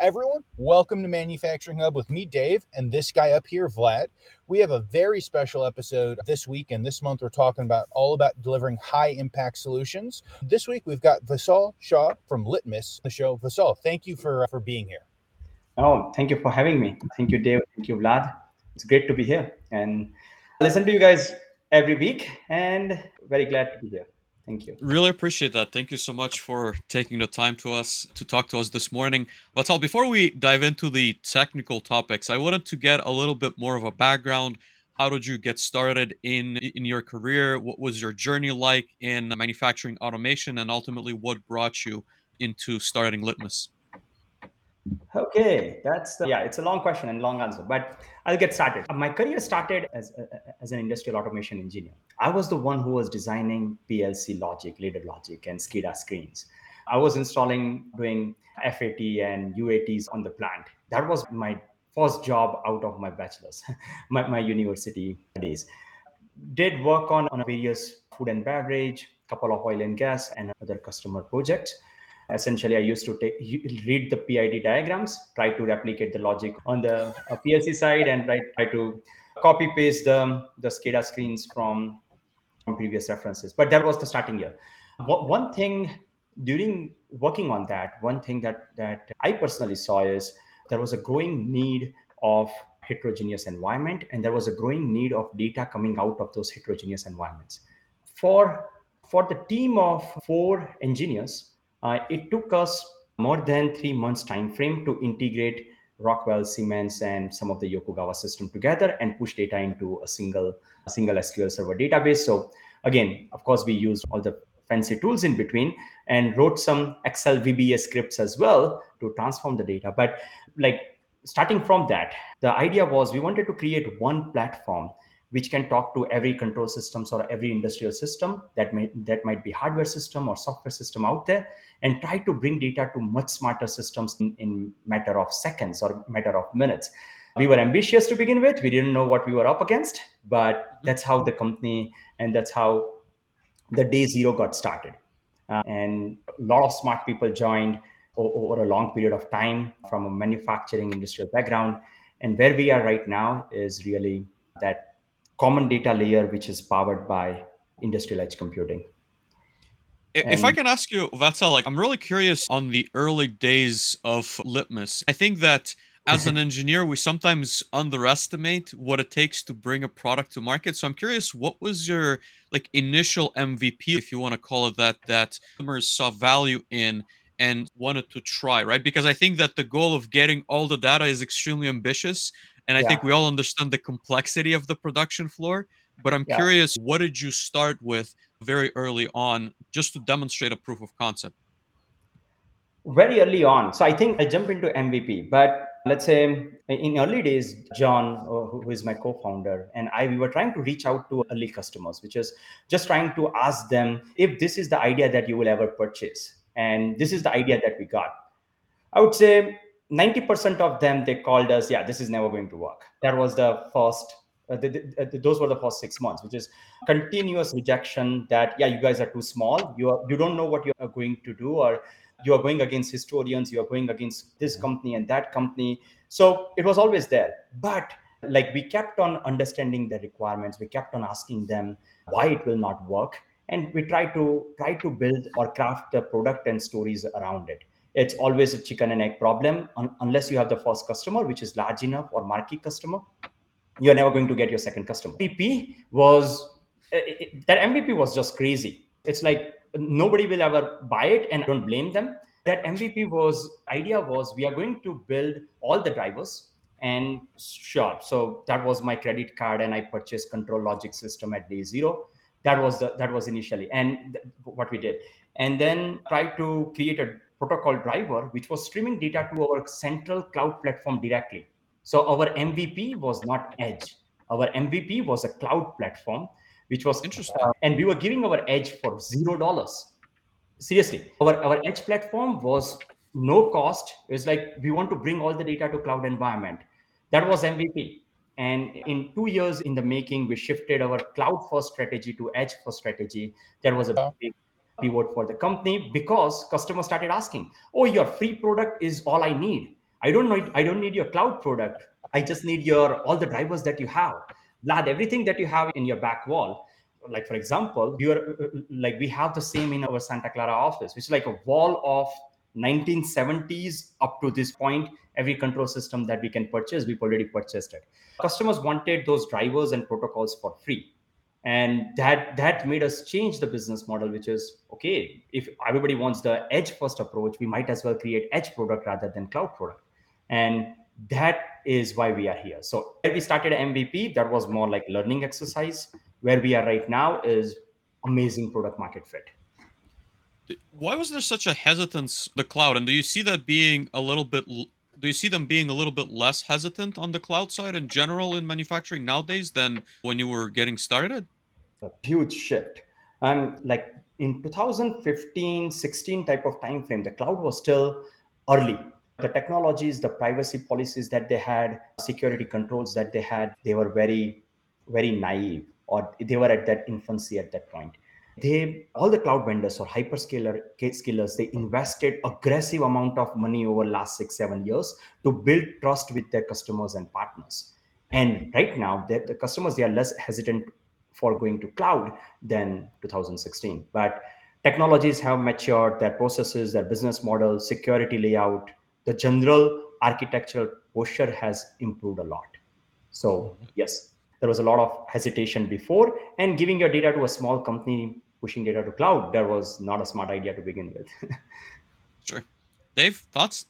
Everyone, welcome to Manufacturing Hub with me, Dave, and this guy up here, Vlad. We have a very special episode this week, and this month we're talking about all about delivering high impact solutions. This week we've got Vatsal Shah from Litmus, the show. Vatsal, thank you for for being here. Oh, thank you for having me. Thank you, Dave. Thank you, Vlad. It's great to be here and listen to you guys every week, and very glad to be here. Thank you. Really appreciate that. Thank you so much for taking the time to us to talk to us this morning. Vatsal, before we dive into the technical topics, I wanted to get a little bit more of a background. How did you get started in in your career? What was your journey like in manufacturing automation, and ultimately, what brought you into starting Litmus? Okay, that's the, yeah, it's a long question and long answer, but I'll get started. Uh, my career started as uh, uh, as an industrial automation engineer. I was the one who was designing PLC logic, ladder logic, and SCADA screens. I was installing, doing FAT and UATs on the plant. That was my first job out of my bachelor's, my, my university days. Did work on, on various food and beverage, couple of oil and gas, and other customer projects essentially i used to take read the pid diagrams try to replicate the logic on the uh, plc side and try, try to copy paste the, the scada screens from, from previous references. But that was the starting year. One thing during working on that one thing that that i personally saw is there was a growing need of heterogeneous environment and there was a growing need of data coming out of those heterogeneous environments. For for the team of four engineers uh, it took us more than three months time frame to integrate Rockwell, Siemens, and some of the Yokogawa system together and push data into a single a single SQL Server database. So again, of course, we used all the fancy tools in between and wrote some Excel VBA scripts as well to transform the data. But like starting from that, the idea was we wanted to create one platform which can talk to every control systems or every industrial system that may that might be hardware system or software system out there and try to bring data to much smarter systems in, in matter of seconds or matter of minutes. We were ambitious to begin with. We didn't know what we were up against but that's how the company and that's how the day zero got started. Uh, and a lot of smart people joined over a long period of time from a manufacturing industrial background. And where we are right now is really that common data layer which is powered by industrial edge computing. If I can ask you, Vatsal, like I'm really curious on the early days of Litmus. I think that as an engineer, we sometimes underestimate what it takes to bring a product to market. So I'm curious, what was your like initial MVP, if you want to call it that, that customers saw value in and wanted to try, right? Because I think that the goal of getting all the data is extremely ambitious. And I yeah. think we all understand the complexity of the production floor. But I'm yeah. curious, what did you start with very early on just to demonstrate a proof of concept? Very early on. So I think I jump into MVP. But let's say in early days, John, uh, who is my co founder, and I, we were trying to reach out to early customers, which is just trying to ask them if this is the idea that you will ever purchase. And this is the idea that we got. I would say 90% of them they called us yeah this is never going to work. That was the first uh, the, the, uh, the, those were the first six months which is continuous rejection that yeah you guys are too small. You are you don't know what you're going to do or you are going against historians you are going against this company and that company. So it was always there. But like we kept on understanding the requirements. We kept on asking them why it will not work and we try to try to build or craft the product and stories around it it's always a chicken and egg problem Un- unless you have the first customer which is large enough or marquee customer you're never going to get your second customer. Mvp was it, that mvp was just crazy. It's like nobody will ever buy it and I don't blame them. That mvp was idea was we are going to build all the drivers and sure so that was my credit card and i purchased ControlLogix system at day zero. That was the that was initially. And th- what we did and then try to create a protocol driver, which was streaming data to our central cloud platform directly. So our MVP was not Edge. Our MVP was a cloud platform, which was interesting. Uh, and we were giving our Edge for zero dollars. Seriously, our, our Edge platform was no cost. It's like we want to bring all the data to cloud environment. That was MVP. And in two years in the making, we shifted our cloud first strategy to edge first strategy. There was a big pivot for the company because customers started asking, oh, your free product is all I need. I don't know. I don't need your cloud product. I just need your all the drivers that you have. Vlad, everything that you have in your back wall. Like for example, you're like we have the same in our Santa Clara office, which is like a wall of 1970s up to this point. Every control system that we can purchase, we've already purchased it. Customers wanted those drivers and protocols for free and that that made us change the business model which is okay if everybody wants the edge first approach we might as well create edge product rather than cloud product. And that is why we are here. So we started mvp that was more like learning exercise. Where we are right now is amazing product market fit. Why was there such a hesitance the cloud? And do you see that being a little bit do you see them being a little bit less hesitant on the cloud side in general in manufacturing nowadays than when you were getting started? A huge shift. And like in 2015, 16 type of time frame, the cloud was still early. The technologies, the privacy policies that they had, security controls that they had, they were very, very naive, or they were at that infancy at that point they all the cloud vendors or hyperscaler scalers they invested aggressive amount of money over last six seven years to build trust with their customers and partners. And right now the, customers they are less hesitant for going to cloud than 2016 but technologies have matured their processes their business model security layout the general architectural posture has improved a lot. So mm-hmm. yes there was a lot of hesitation before and giving your data to a small company pushing data to cloud, that was not a smart idea to begin with. sure. Dave, thoughts?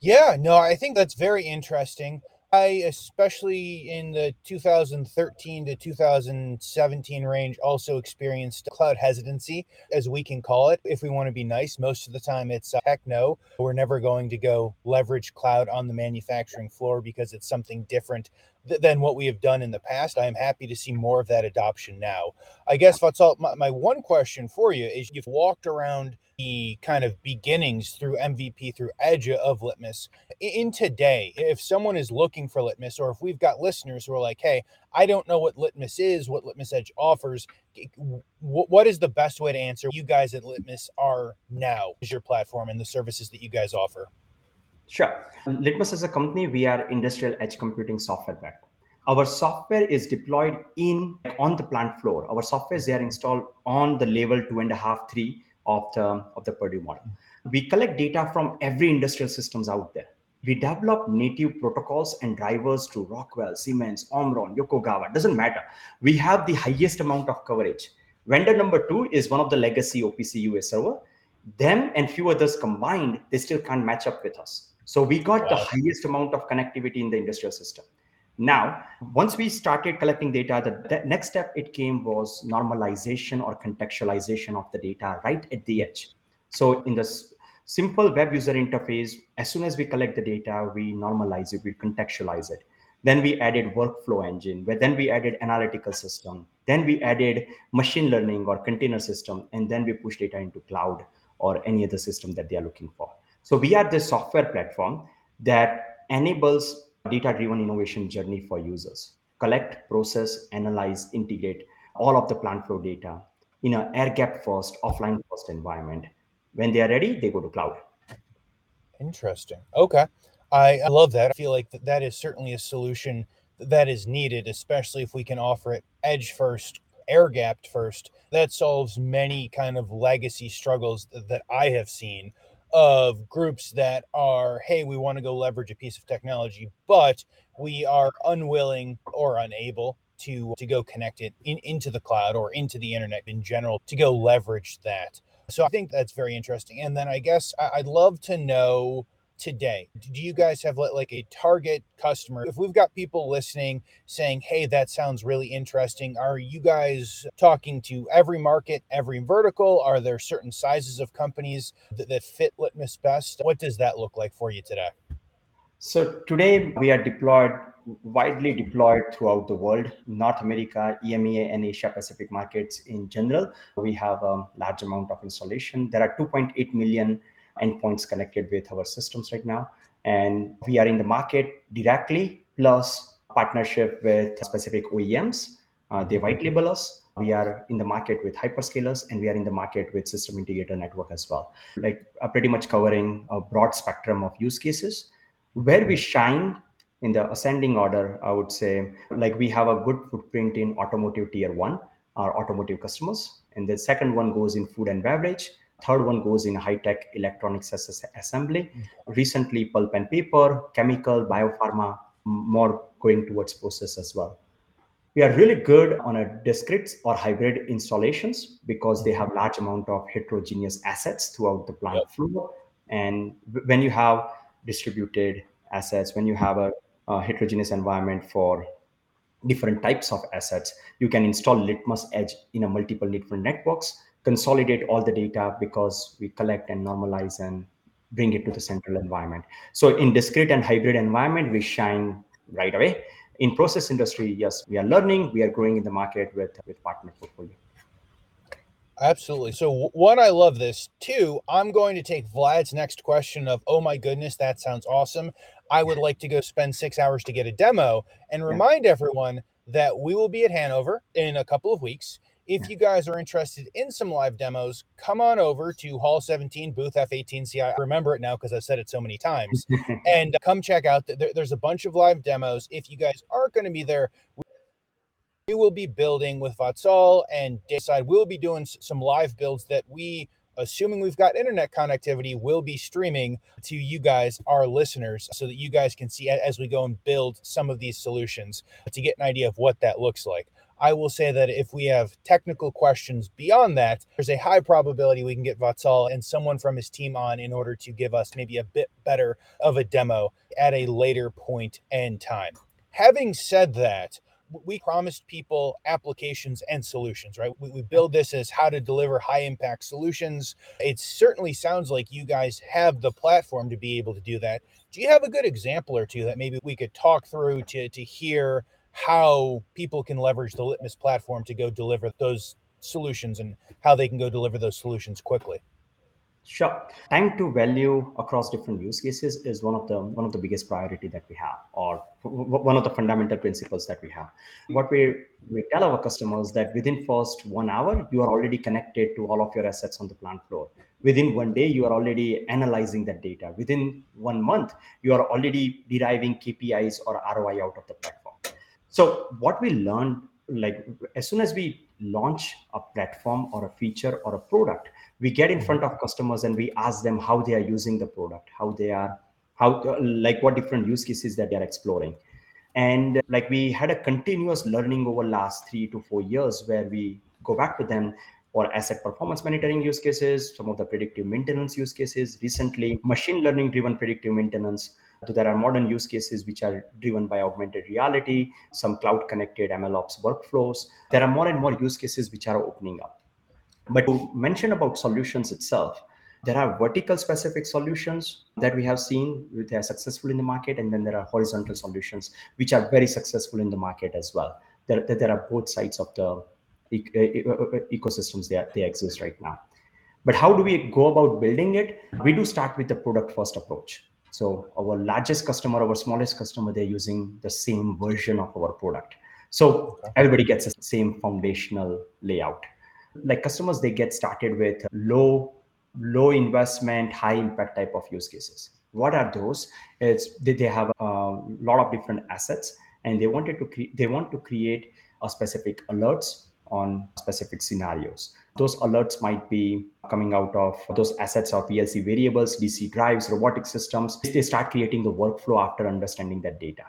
Yeah, no, I think that's very interesting. I, especially in the 2013 to 2017 range, also experienced cloud hesitancy, as we can call it. If we want to be nice, most of the time it's uh, heck no. We're never going to go leverage cloud on the manufacturing floor because it's something different th- than what we have done in the past. I am happy to see more of that adoption now. I guess, Vatsal, my, my one question for you is you've walked around the kind of beginnings through MVP, through Edge of Litmus. In today, if someone is looking for Litmus, or if we've got listeners who are like, hey, I don't know what Litmus is, what Litmus Edge offers, what is the best way to answer you guys at Litmus are now is your platform and the services that you guys offer? Sure. Litmus as a company, we are industrial edge computing software platform. Our software is deployed in on the plant floor. Our software is there installed on the level two and a half, three of the of the Purdue model. We collect data from every industrial systems out there. We develop native protocols and drivers to Rockwell, Siemens, Omron, Yokogawa. Doesn't matter. We have the highest amount of coverage. Vendor number two is one of the legacy OPC UA server. Them and few others combined, they still can't match up with us. So we got wow. the highest amount of connectivity in the industrial system. Now, once we started collecting data, the, the next step it came was normalization or contextualization of the data right at the edge. So in this simple web user interface, as soon as we collect the data, we normalize it, we contextualize it. Then we added workflow engine, where then we added analytical system. Then we added machine learning or container system, and then we push data into cloud or any other system that they are looking for. So we are the software platform that enables data driven innovation journey for users. Collect, process, analyze, integrate all of the plant flow data in an air gap first, offline first environment. When they are ready, they go to cloud. Interesting. Okay. I love that. I feel like that is certainly a solution that is needed, especially if we can offer it edge first, air gapped first. That solves many kind of legacy struggles that I have seen of groups that are, hey, we want to go leverage a piece of technology, but we are unwilling or unable to to go connect it in, into the cloud or into the internet in general to go leverage that. So I think that's very interesting. And then I guess I'd love to know today? Do you guys have like a target customer? If we've got people listening saying hey that sounds really interesting are you guys talking to every market every vertical? Are there certain sizes of companies that, that fit litmus best? What does that look like for you today? So today we are deployed widely deployed throughout the world north america emea and asia pacific markets in general. We have a large amount of installation. There are 2.8 million endpoints connected with our systems right now. And we are in the market directly, plus partnership with specific OEMs. Uh, they white label us. We are in the market with hyperscalers and we are in the market with system integrator network as well. Like uh, pretty much covering a broad spectrum of use cases. Where we shine in the ascending order, I would say, like we have a good footprint in automotive tier one, our automotive customers. And the second one goes in food and beverage. Third one goes in high tech electronics assembly. Mm-hmm. Recently, pulp and paper, chemical, biopharma, more going towards process as well. We are really good on a discrete or hybrid installations because they have large amount of heterogeneous assets throughout the plant yep. floor. And when you have distributed assets, when you have a, a heterogeneous environment for different types of assets, you can install Litmus Edge in a multiple different networks, consolidate all the data because we collect and normalize and bring it to the central environment. So in discrete and hybrid environment, we shine right away. In process industry, yes, we are learning, we are growing in the market with, with partner portfolio. Absolutely. So one, I love this. Two, I'm going to take Vlad's next question of, oh my goodness, that sounds awesome. I would like to go spend six hours to get a demo and remind everyone that we will be at Hannover in a couple of weeks. If you guys are interested in some live demos, come on over to Hall 17, booth F18C. I I remember it now because I've said it so many times. and uh, come check out. There's a bunch of live demos. If you guys aren't going to be there, we will be building with Vatsal and Dayside. We'll be doing some live builds that we, assuming we've got internet connectivity, will be streaming to you guys, our listeners, so that you guys can see as we go and build some of these solutions to get an idea of what that looks like. I will say that if we have technical questions beyond that, there's a high probability we can get Vatsal and someone from his team on in order to give us maybe a bit better of a demo at a later point and time. Having said that, we promised people applications and solutions, right? We, we, build this as how to deliver high impact solutions. It certainly sounds like you guys have the platform to be able to do that. Do you have a good example or two that maybe we could talk through to, to hear how people can leverage the Litmus platform to go deliver those solutions and how they can go deliver those solutions quickly. Sure. Time to value across different use cases is one of the one of the biggest priority that we have, or one of the fundamental principles that we have. What we we tell our customers that within first one hour you are already connected to all of your assets on the plant floor. Within one day you are already analyzing that data. Within one month you are already deriving KPIs or ROI out of the platform so what we learned, like as soon as we launch a platform or a feature or a product, we get in mm-hmm. front of customers and we ask them how they are using the product, how they are, how uh, like what different use cases that they're exploring. And like we had a continuous learning over last three to four years where we go back to them for asset performance monitoring use cases, some of the predictive maintenance use cases, recently machine learning driven predictive maintenance, so there are modern use cases which are driven by augmented reality, some cloud connected MLOps workflows. There are more and more use cases which are opening up. But to mention about solutions itself, there are vertical specific solutions that we have seen they are successful in the market and then there are horizontal solutions which are very successful in the market as well there, there are both sides of the ecosystems that they exist right now but how do we go about building it we do start with the product first approach so our largest customer, our smallest customer, they're using the same version of our product. So everybody gets the same foundational layout. Like customers, they get started with low, low investment, high impact type of use cases. What are those? It's they, they have a lot of different assets and they wanted to create they want to create a specific alerts on specific scenarios. Those alerts might be coming out of those assets of PLC variables, DC drives, robotic systems. They start creating the workflow after understanding that data.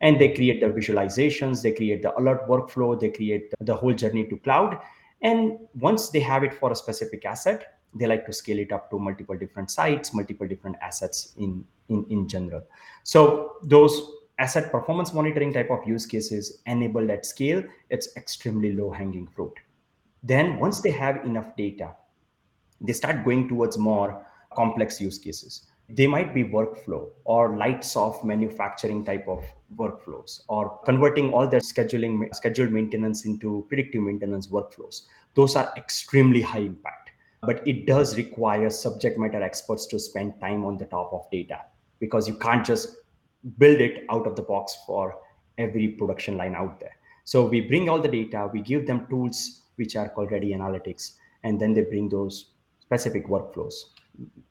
And they create the visualizations, they create the alert workflow, they create the whole journey to cloud. And once they have it for a specific asset, they like to scale it up to multiple different sites, multiple different assets in, in, in general. So those asset performance monitoring type of use cases enabled at scale, it's extremely low hanging fruit. Then once they have enough data, they start going towards more complex use cases. They might be workflow or light soft manufacturing type of workflows or converting all their scheduling scheduled maintenance into predictive maintenance workflows. Those are extremely high impact, but it does require subject matter experts to spend time on the top of data because you can't just build it out of the box for every production line out there. So we bring all the data, we give them tools which are called ready analytics, and then they bring those specific workflows.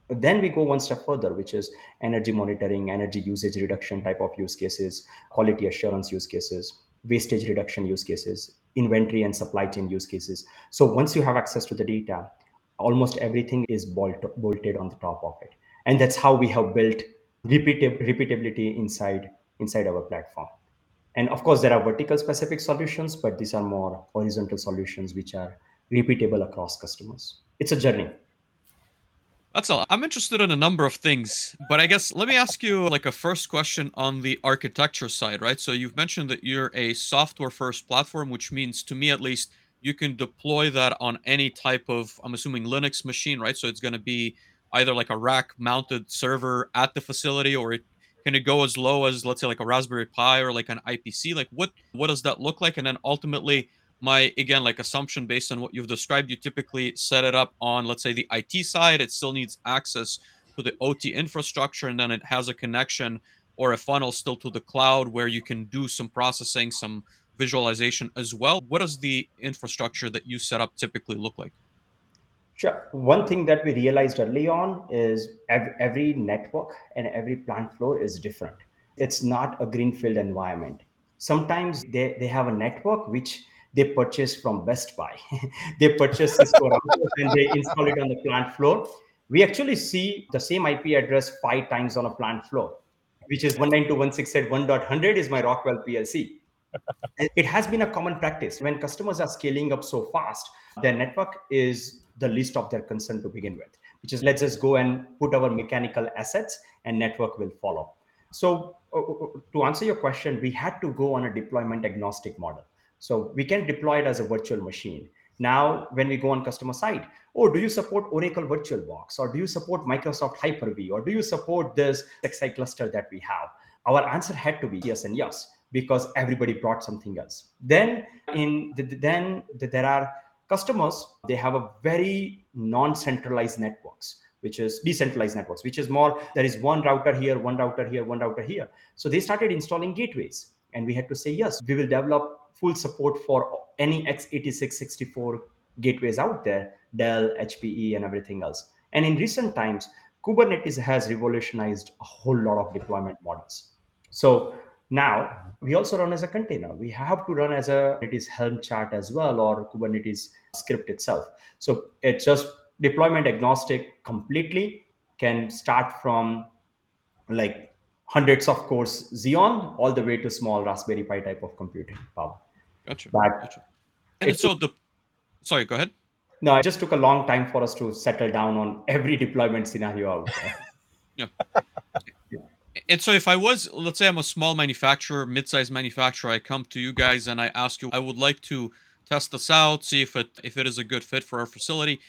then we go one step further, which is energy monitoring, energy usage reduction type of use cases, quality assurance use cases, wastage reduction use cases, inventory and supply chain use cases. So once you have access to the data, almost everything is bolt- bolted on the top of it. And that's how we have built repeatab- repeatability inside inside our platform. And of course, there are vertical specific solutions, but these are more horizontal solutions which are repeatable across customers. It's a journey. That's all. I'm interested in a number of things, but I guess let me ask you like a first question on the architecture side, right? So you've mentioned that you're a software first platform, which means to me at least you can deploy that on any type of I'm assuming Linux machine, right? So it's going to be either like a rack mounted server at the facility or it can it go as low as let's say like a Raspberry Pi or like an IPC? Like what what does that look like? And then ultimately my again like assumption based on what you've described you typically set it up on let's say the IT side it still needs access to the OT infrastructure and then it has a connection or a funnel still to the cloud where you can do some processing some visualization as well what does the infrastructure that you set up typically look like Sure. One thing that we realized early on is every network and every plant floor is different. It's not a greenfield environment. Sometimes they, they have a network which they purchase from Best Buy. they purchase Cisco routers and they install it on the plant floor. We actually see the same IP address five times on a plant floor, which is 192.168.1.100 is my Rockwell PLC. it has been a common practice when customers are scaling up so fast, their network is the least of their concern to begin with, which is let's just go and put our mechanical assets and network will follow. So uh, uh to answer your question, we had to go on a deployment agnostic model. So we can deploy it as a virtual machine. Now, when we go on customer side, oh, do you support Oracle VirtualBox or do you support Microsoft Hyper-V or do you support this XI cluster that we have? Our answer had to be yes and yes because everybody brought something else. Then in the, then the, there are customers they have a very non-centralized networks which is decentralized networks which is more there is one router here one router here one router here. So they started installing gateways and we had to say yes we will develop full support for any x86 64 gateways out there dell hpe and everything else. And in recent times kubernetes has revolutionized a whole lot of deployment models. So now we also run as a container we have to run as a it is helm chart as well or kubernetes script itself so it's just deployment agnostic completely can start from like hundreds of cores Xeon all the way to small Raspberry Pi type of computing power. Gotcha. But gotcha. And so the sorry, go ahead. No, it just took a long time for us to settle down on every deployment scenario out there. yeah. And so if I was, let's say I'm a small manufacturer, mid-sized manufacturer, I come to you guys and I ask you, I would like to test this out, see if it if it is a good fit for our facility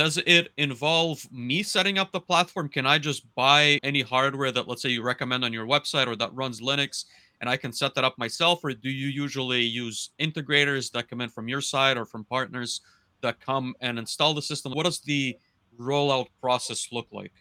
does it involve me setting up the platform? Can I just buy any hardware that, let's say, you recommend on your website or that runs Linux and I can set that up myself? Or do you usually use integrators that come in from your side or from partners that come and install the system? What does the rollout process look like?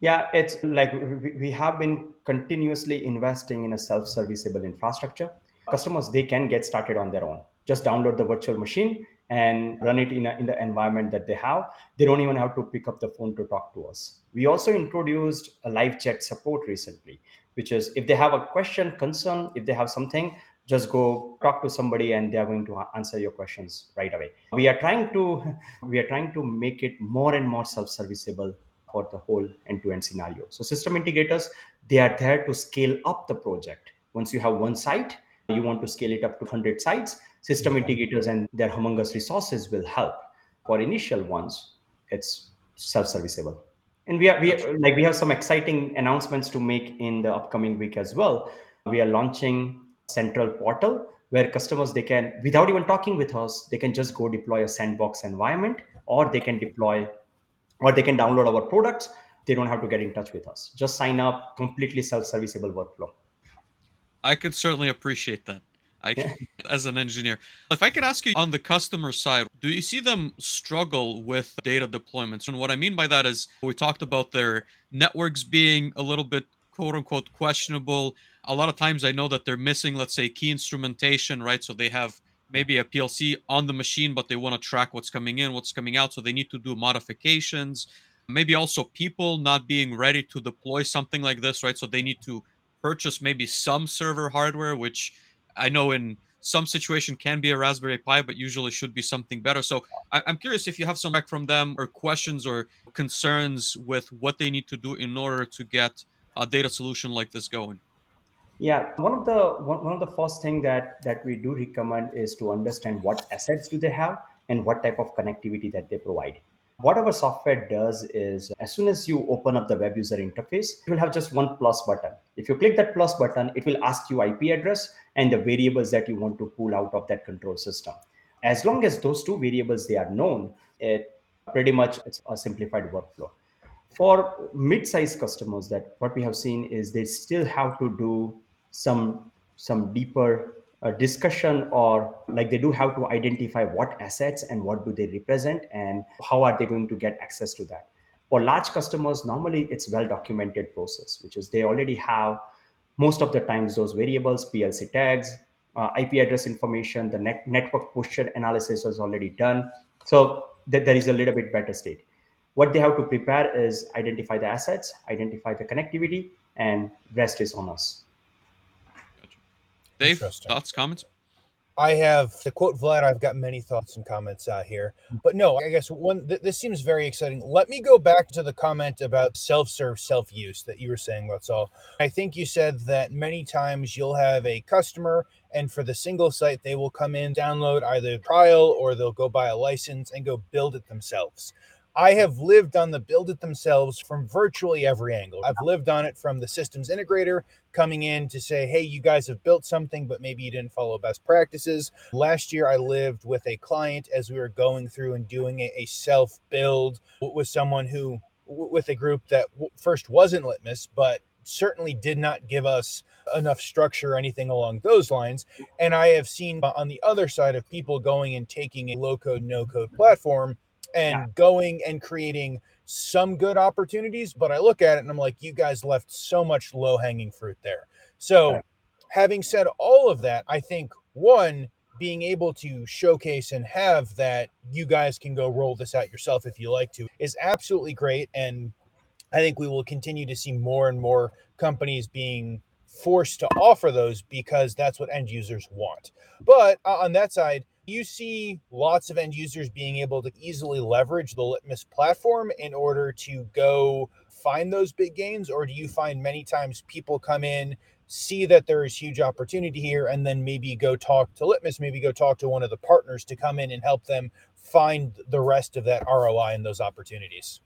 Yeah, it's like we have been continuously investing in a self serviceable infrastructure. Customers, they can get started on their own. Just download the virtual machine and run it in, a, in the environment that they have. They don't even have to pick up the phone to talk to us. We also introduced a live chat support recently, which is if they have a question, concern, if they have something, just go talk to somebody and they are going to answer your questions right away. We are trying to we are trying to make it more and more self-serviceable for the whole end-to-end scenario. So system integrators, they are there to scale up the project. Once you have one site, you want to scale it up to 100 sites system integrators and their humongous resources will help. For initial ones it's self-serviceable. And we are we are, like we have some exciting announcements to make in the upcoming week as well. We are launching central portal where customers they can without even talking with us they can just go deploy a sandbox environment or they can deploy or they can download our products they don't have to get in touch with us just sign up completely self-serviceable workflow i could certainly appreciate that I can, as an engineer. If I could ask you on the customer side, do you see them struggle with data deployments? And what I mean by that is we talked about their networks being a little bit quote unquote questionable. A lot of times I know that they're missing, let's say, key instrumentation, right? So they have maybe a PLC on the machine, but they want to track what's coming in, what's coming out. So they need to do modifications. maybe also people not being ready to deploy something like this, right? So they need to purchase maybe some server hardware, which I know in some situation can be a Raspberry Pi, but usually should be something better. So I, am curious if you have some back from them or questions or concerns with what they need to do in order to get a data solution like this going. Yeah, one of the one, of the first thing that that we do recommend is to understand what assets do they have and what type of connectivity that they provide. What our software does is as soon as you open up the web user interface, it will have just one plus button. If you click that plus button, it will ask you IP address and the variables that you want to pull out of that control system. As long as those two variables they are known, it pretty much it's a simplified workflow. For mid-sized customers, that what we have seen is they still have to do some some deeper a discussion or like they do have to identify what assets and what do they represent and how are they going to get access to that. For large customers normally it's well documented process which is they already have most of the times those variables plc tags uh, ip address information the net- network posture analysis is already done. So th- there is a little bit better state. What they have to prepare is identify the assets identify the connectivity and rest is on us Dave, thoughts, comments? I have to quote Vlad. I've got many thoughts and comments out here, but no, I guess one. Th- this seems very exciting. Let me go back to the comment about self-serve, self-use that you were saying. That's all. I think you said that many times you'll have a customer, and for the single site, they will come in, download either trial, or they'll go buy a license and go build it themselves. I have lived on the build it themselves from virtually every angle. I've lived on it from the systems integrator coming in to say, hey, you guys have built something, but maybe you didn't follow best practices. Last year, I lived with a client as we were going through and doing a, self build with someone who, with a group that first wasn't Litmus, but certainly did not give us enough structure or anything along those lines. And I have seen uh, on the other side of people going and taking a low code, no code platform and yeah. going and creating some good opportunities. But I look at it and I'm like, you guys left so much low hanging fruit there. So, yeah. having said all of that, I think one, being able to showcase and have that you guys can go roll this out yourself if you like to is absolutely great. And I think we will continue to see more and more companies being forced to offer those because that's what end users want. But uh, on that side, you see lots of end users being able to easily leverage the Litmus platform in order to go find those big gains? Or do you find many times people come in, see that there is huge opportunity here, and then maybe go talk to Litmus, maybe go talk to one of the partners to come in and help them find the rest of that ROI and those opportunities?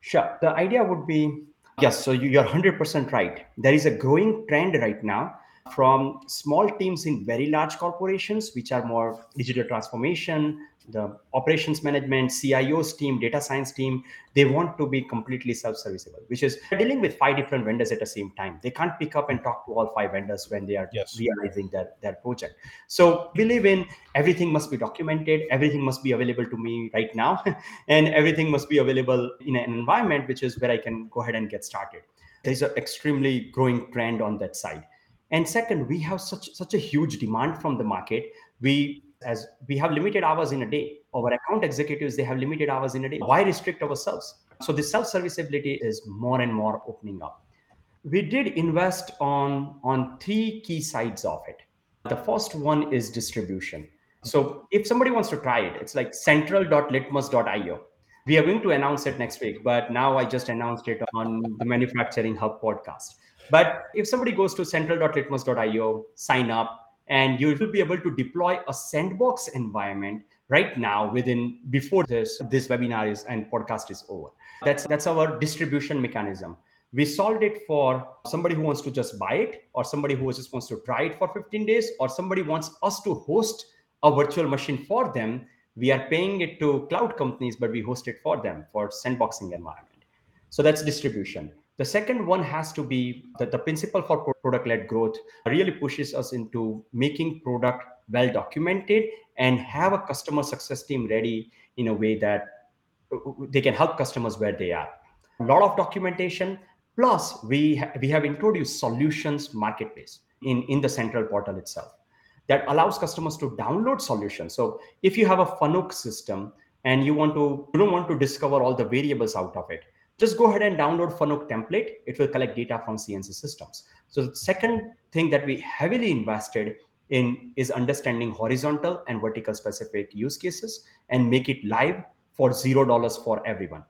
Sure. The idea would be yes, so you're 100% right. There is a growing trend right now from small teams in very large corporations, which are more digital transformation, the operations management, CIO's team, data science team, they want to be completely self-serviceable, which is dealing with five different vendors at the same time. They can't pick up and talk to all five vendors when they are yes. realizing their, their project. So believe in everything must be documented, everything must be available to me right now, and everything must be available in an environment which is where I can go ahead and get started. There's an extremely growing trend on that side and second we have such such a huge demand from the market. We as we have limited hours in a day. Our account executives they have limited hours in a day. Why restrict ourselves so the self serviceability is more and more opening up. We did invest on on three key sides of it. The first one is distribution. So if somebody wants to try it it's like central.litmus.io we are going to announce it next week but now i just announced it on the manufacturing hub podcast but if somebody goes to central.litmus.io, sign up, and you will be able to deploy a sandbox environment right now within before this this webinar is and podcast is over. That's that's our distribution mechanism. We solved it for somebody who wants to just buy it, or somebody who just wants to try it for 15 days, or somebody wants us to host a virtual machine for them. We are paying it to cloud companies, but we host it for them for sandboxing environment. So that's distribution. The second one has to be that the principle for product led growth really pushes us into making product well documented and have a customer success team ready in a way that uh, uh, uh, they can help customers where they are. A lot of documentation. Plus, we, ha- we have introduced solutions marketplace in, in the central portal itself that allows customers to download solutions. So if you have a Fanuc system and you want to you don't want to discover all the variables out of it, just go ahead and download Fanuc template. It will collect data from CNC systems. So the second thing that we heavily invested in is understanding horizontal and vertical specific use cases and make it live for zero dollars for everyone.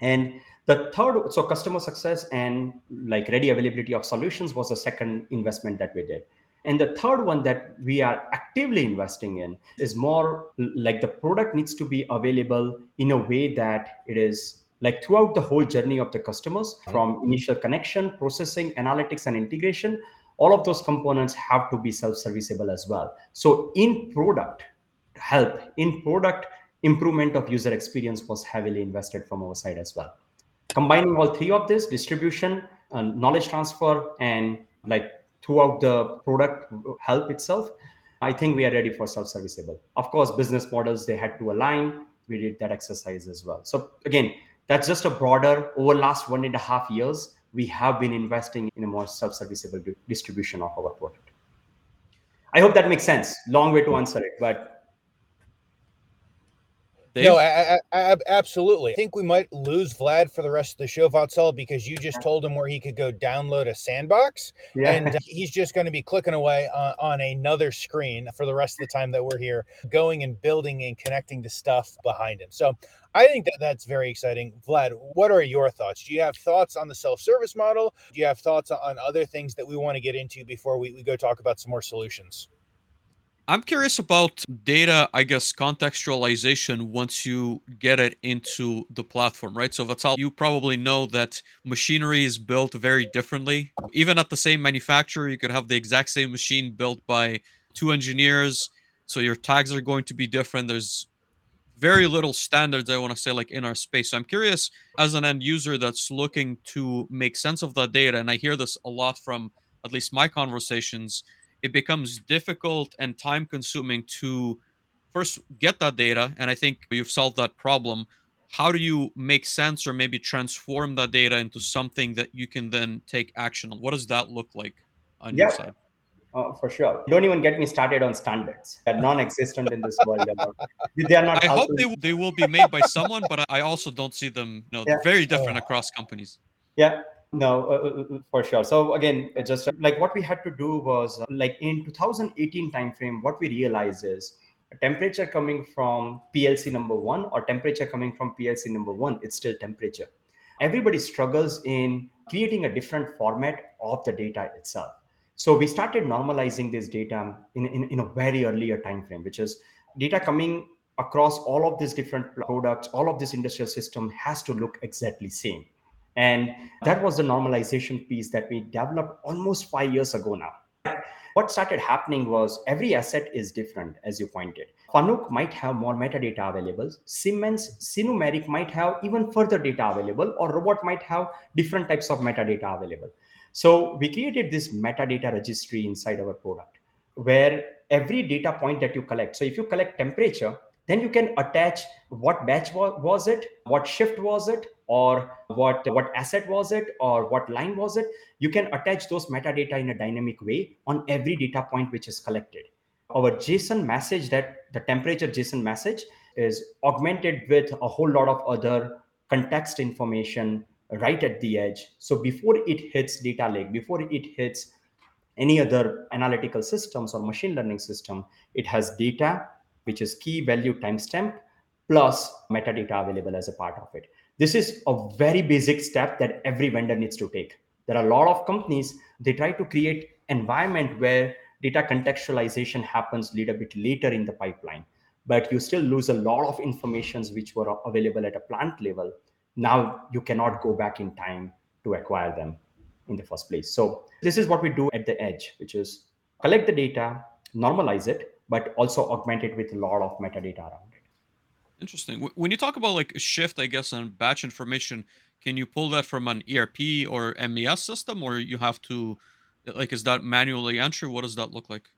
And the third, so customer success and like ready availability of solutions was the second investment that we did. And the third one that we are actively investing in is more like the product needs to be available in a way that it is like throughout the whole journey of the customers from initial connection, processing, analytics, and integration. All of those components have to be self serviceable as well. So, in product help, in product improvement of user experience was heavily invested from our side as well. Combining all three of this distribution, uh, knowledge transfer, and like throughout the product help itself, I think we are ready for self-serviceable. Of course, business models they had to align. We did that exercise as well. So again, that's just a broader over last one and a half years we have been investing in a more self-serviceable distribution of our product i hope that makes sense long way to answer it but Dave? No, I, I, I, absolutely. I think we might lose Vlad for the rest of the show, Vatsal, because you just told him where he could go download a sandbox, yeah. and uh, he's just going to be clicking away on, on, another screen for the rest of the time that we're here, going and building and connecting to stuff behind him. So I think that that's very exciting. Vlad, what are your thoughts? Do you have thoughts on the self-service model? Do you have thoughts on other things that we want to get into before we, we go talk about some more solutions? I'm curious about data, I guess, contextualization once you get it into the platform, right? So, Vatsal, you probably know that machinery is built very differently. Even at the same manufacturer, you could have the exact same machine built by two engineers. So, your tags are going to be different. There's very little standards, I want to say, like in our space. So, I'm curious as an end user that's looking to make sense of that data, and I hear this a lot from at least my conversations it becomes difficult and time consuming to first get that data and i think you've solved that problem how do you make sense or maybe transform that data into something that you can then take action on what does that look like on yeah. your side uh, for sure. Don't even get me started on standards. They're non-existent in this world. They are not. I hope they, they will be made by someone, but I also don't see them. You know, yeah. very different across companies. Yeah, no, uh, uh, uh, for sure. So again, just like what we had to do was like in 2018 timeframe, what we realized is temperature coming from PLC number one or temperature coming from PLC number one, it's still temperature. Everybody struggles in creating a different format of the data itself. So we started normalizing this data in, in, in a very earlier time frame, which is data coming across all of these different products, all of this industrial system has to look exactly same. And that was the normalization piece that we developed almost five years ago now. What started happening was every asset is different, as you pointed. Fanuc might have more metadata available. Siemens Sinumerik might have even further data available, or Robot might have different types of metadata available. So we created this metadata registry inside our product where every data point that you collect. So if you collect temperature, then you can attach what batch was it, what shift was it, or what what asset was it or what line was it you can attach those metadata in a dynamic way on every data point which is collected our json message that the temperature json message is augmented with a whole lot of other context information right at the edge. So before it hits data lake before it hits any other analytical systems or machine learning system it has data which is key value timestamp plus metadata available as a part of it. This is a very basic step that every vendor needs to take. There are a lot of companies they try to create environment where data contextualization happens a little bit later in the pipeline. But you still lose a lot of informations which were available at a plant level now you cannot go back in time to acquire them in the first place so this is what we do at the edge which is collect the data normalize it but also augment it with a lot of metadata around it. Interesting. When you talk about like a shift, I guess, on batch information, can you pull that from an ERP or MES system, or you have to, like, is that manually entry? What does that look like?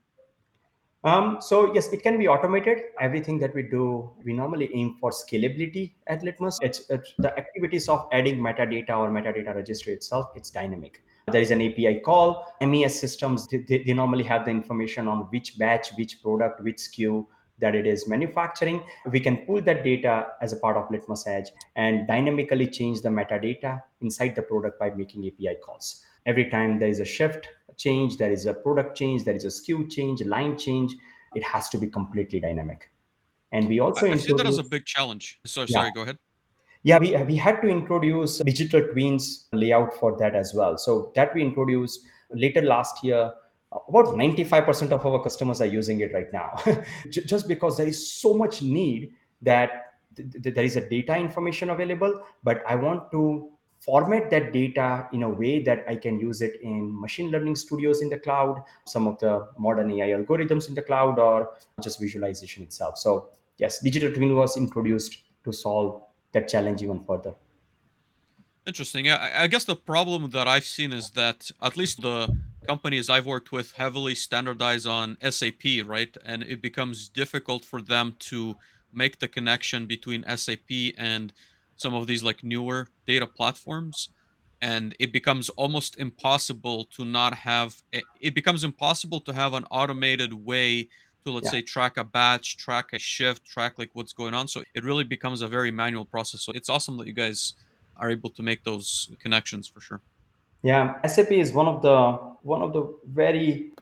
Um, so yes, it can be automated. Everything that we do, we normally aim for scalability at Litmus. It's, it's the activities of adding metadata or metadata registry itself. It's dynamic. There is an API call. MES systems, they, they normally have the information on which batch, which product, which SKU, that it is manufacturing, we can pull that data as a part of Litmus Edge and dynamically change the metadata inside the product by making API calls. Every time there is a shift change, there is a product change, there is a SKU change, line change, it has to be completely dynamic. And we also I, I see that as a big challenge. So yeah. sorry, go ahead. Yeah, we, we had to introduce digital twins layout for that as well. So that we introduced later last year about 95% of our customers are using it right now just because there is so much need that th- th- there is a data information available but i want to format that data in a way that i can use it in machine learning studios in the cloud some of the modern ai algorithms in the cloud or just visualization itself so yes digital twin was introduced to solve that challenge even further Interesting. I, I guess the problem that I've seen is that at least the companies I've worked with heavily standardize on SAP, right? And it becomes difficult for them to make the connection between SAP and some of these like newer data platforms. And it becomes almost impossible to not have it becomes impossible to have an automated way to let's yeah. say track a batch, track a shift, track like what's going on. So it really becomes a very manual process. So it's awesome that you guys are able to make those connections for sure. Yeah, SAP is one of the one of the very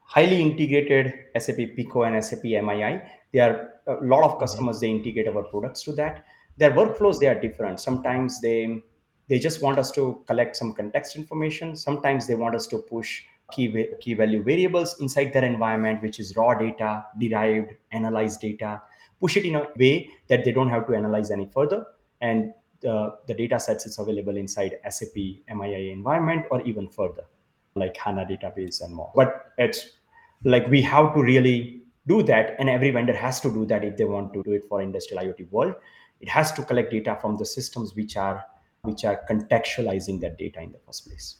highly integrated SAP PCo and SAP MII. There are a lot of mm-hmm. customers they integrate our products to that. Their workflows they are different. Sometimes they they just want us to collect some context information. Sometimes they want us to push key key value variables inside their environment, which is raw data, derived, analyzed data. Push it in a way that they don't have to analyze any further. And the, the data sets is available inside SAP MII environment or even further, like HANA database and more. But it's like we have to really do that, and every vendor has to do that if they want to do it for industrial IoT world. It has to collect data from the systems which are which are contextualizing that data in the first place.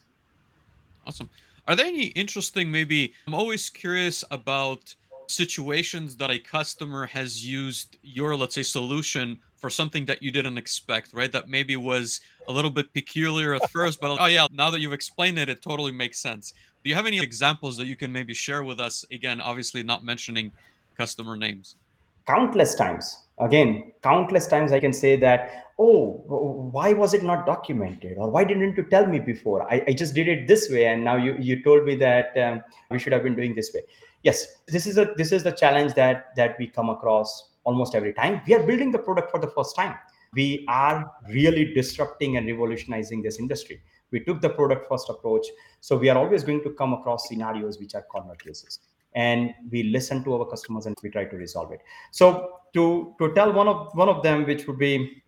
Awesome. Are there any interesting, maybe I'm always curious about situations that a customer has used your, let's say, solution for something that you didn't expect, right? That maybe was a little bit peculiar at first, but oh yeah, now that you've explained it, it totally makes sense. Do you have any examples that you can maybe share with us? Again, obviously not mentioning customer names. Countless times. Again, countless times I can say that, oh, why was it not documented? Or why didn't you tell me before? I, I just did it this way. And now you, you told me that um, we should have been doing this way. Yes, this is a this is the challenge that that we come across almost every time. We are building the product for the first time. We are really disrupting and revolutionizing this industry. We took the product first approach. So we are always going to come across scenarios which are corner cases. And we listen to our customers and we try to resolve it. So to, to tell one of one of them, which would be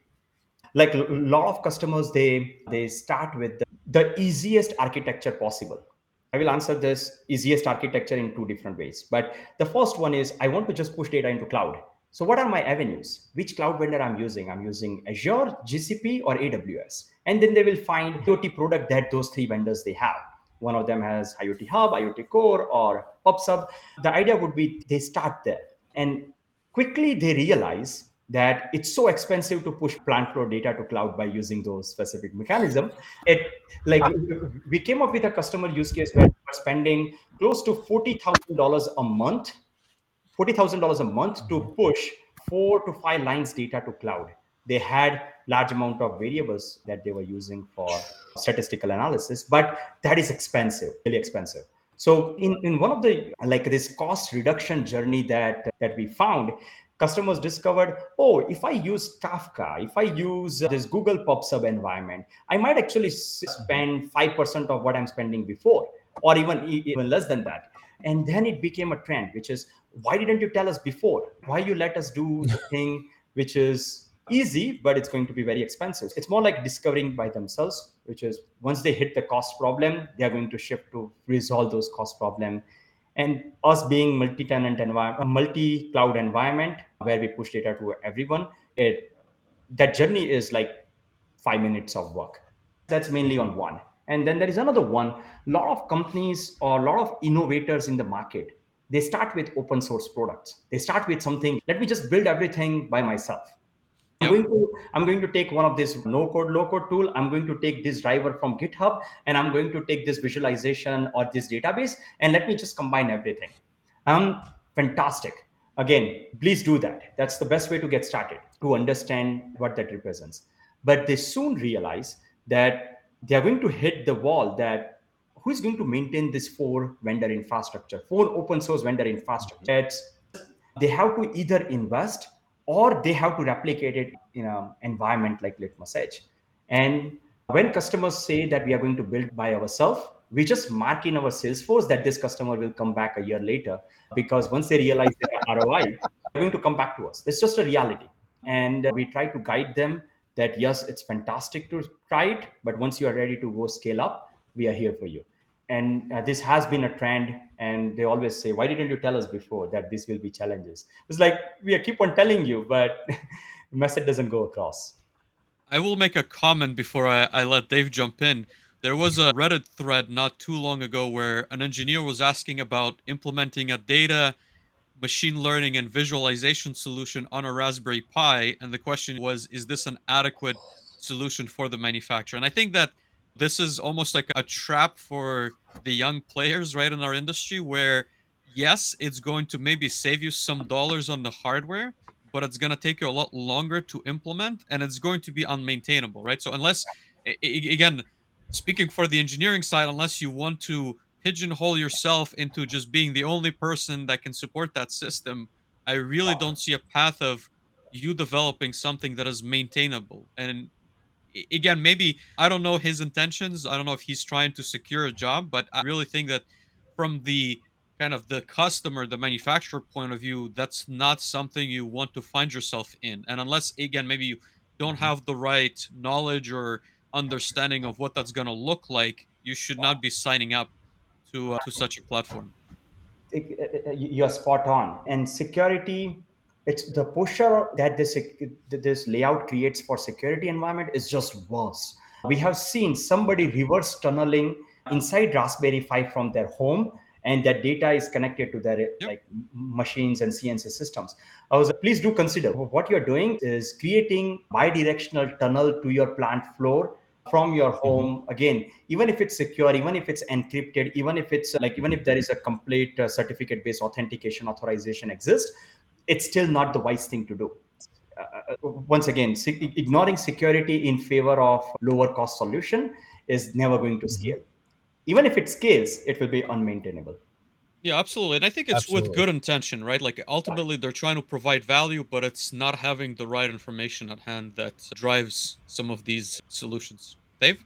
like a lot of customers, they they start with the, the easiest architecture possible. I will answer this easiest architecture in two different ways. But the first one is I want to just push data into cloud. So what are my avenues? Which cloud vendor I'm using? I'm using Azure, GCP, or AWS. And then they will find IoT product that those three vendors they have. One of them has IoT Hub, IoT Core, or PubSub. The idea would be they start there. And quickly they realize that it's so expensive to push plant floor data to cloud by using those specific mechanism. It like we came up with a customer use case where we're spending close to forty thousand dollars a month $40,000 a month to mm-hmm. push four to five lines data to cloud. They had large amount of variables that they were using for statistical analysis, but that is expensive, really expensive. So in, in one of the like this cost reduction journey that that we found, customers discovered, oh, if I use Kafka, if I use this Google PubSub environment, I might actually spend 5% of what I'm spending before, or even, even less than that. And then it became a trend, which is why didn't you tell us before? Why you let us do the thing which is easy, but it's going to be very expensive? It's more like discovering by themselves, which is once they hit the cost problem, they are going to shift to resolve those cost problem. And us being multi-tenant environment, a multi-cloud environment where we push data to everyone, it that journey is like five minutes of work. That's mainly on one. And then there is another one. A lot of companies or a lot of innovators in the market they start with open source products they start with something let me just build everything by myself I'm going, to, I'm going to take one of this no code low code tool i'm going to take this driver from github and i'm going to take this visualization or this database and let me just combine everything um fantastic Again, please do that. That's the best way to get started to understand what that represents. But they soon realize that they are going to hit the wall that who is going to maintain this four vendor infrastructure, four open source vendor infrastructure? It's, they have to either invest or they have to replicate it in an environment like Litmus Edge. And when customers say that we are going to build by ourselves, we just mark in our Salesforce that this customer will come back a year later because once they realize their ROI, they're going to come back to us. It's just a reality. And we try to guide them that yes, it's fantastic to try it, but once you are ready to go scale up, we are here for you. And uh, this has been a trend. And they always say, why didn't you tell us before that this will be challenges? It's like we keep on telling you, but message doesn't go across. I will make a comment before I, I let Dave jump in. There was a Reddit thread not too long ago where an engineer was asking about implementing a data machine learning and visualization solution on a Raspberry Pi. And the question was, is this an adequate solution for the manufacturer? And I think that this is almost like a trap for the young players, right, in our industry, where yes, it's going to maybe save you some dollars on the hardware, but it's going to take you a lot longer to implement and it's going to be unmaintainable, right? So, unless, again, speaking for the engineering side, unless you want to pigeonhole yourself into just being the only person that can support that system, I really don't see a path of you developing something that is maintainable. And again, maybe I don't know his intentions. I don't know if he's trying to secure a job, but I really think that from the kind of the customer, the manufacturer point of view, that's not something you want to find yourself in. And unless, again, maybe you don't mm-hmm. have the right knowledge or understanding of what that's going to look like, you should not be signing up to uh, to such a platform. You're spot on. And security, it's the posture that this this layout creates for security environment is just worse. We have seen somebody reverse tunneling inside Raspberry Pi from their home and that data is connected to their yep. like machines and CNC systems. I was please do consider what you're doing is creating bi-directional tunnel to your plant floor from your mm-hmm. home mm-hmm. again even if it's secure even if it's encrypted even if it's like even if there is a complete uh, certificate based authentication authorization exists it's still not the wise thing to do uh, uh once again se- ignoring security in favor of lower cost solution is never going to mm-hmm. scale even if it scales it will be unmaintainable yeah, absolutely. And I think it's absolutely. with good intention, right? Like ultimately they're trying to provide value, but it's not having the right information at hand that drives some of these solutions. Dave?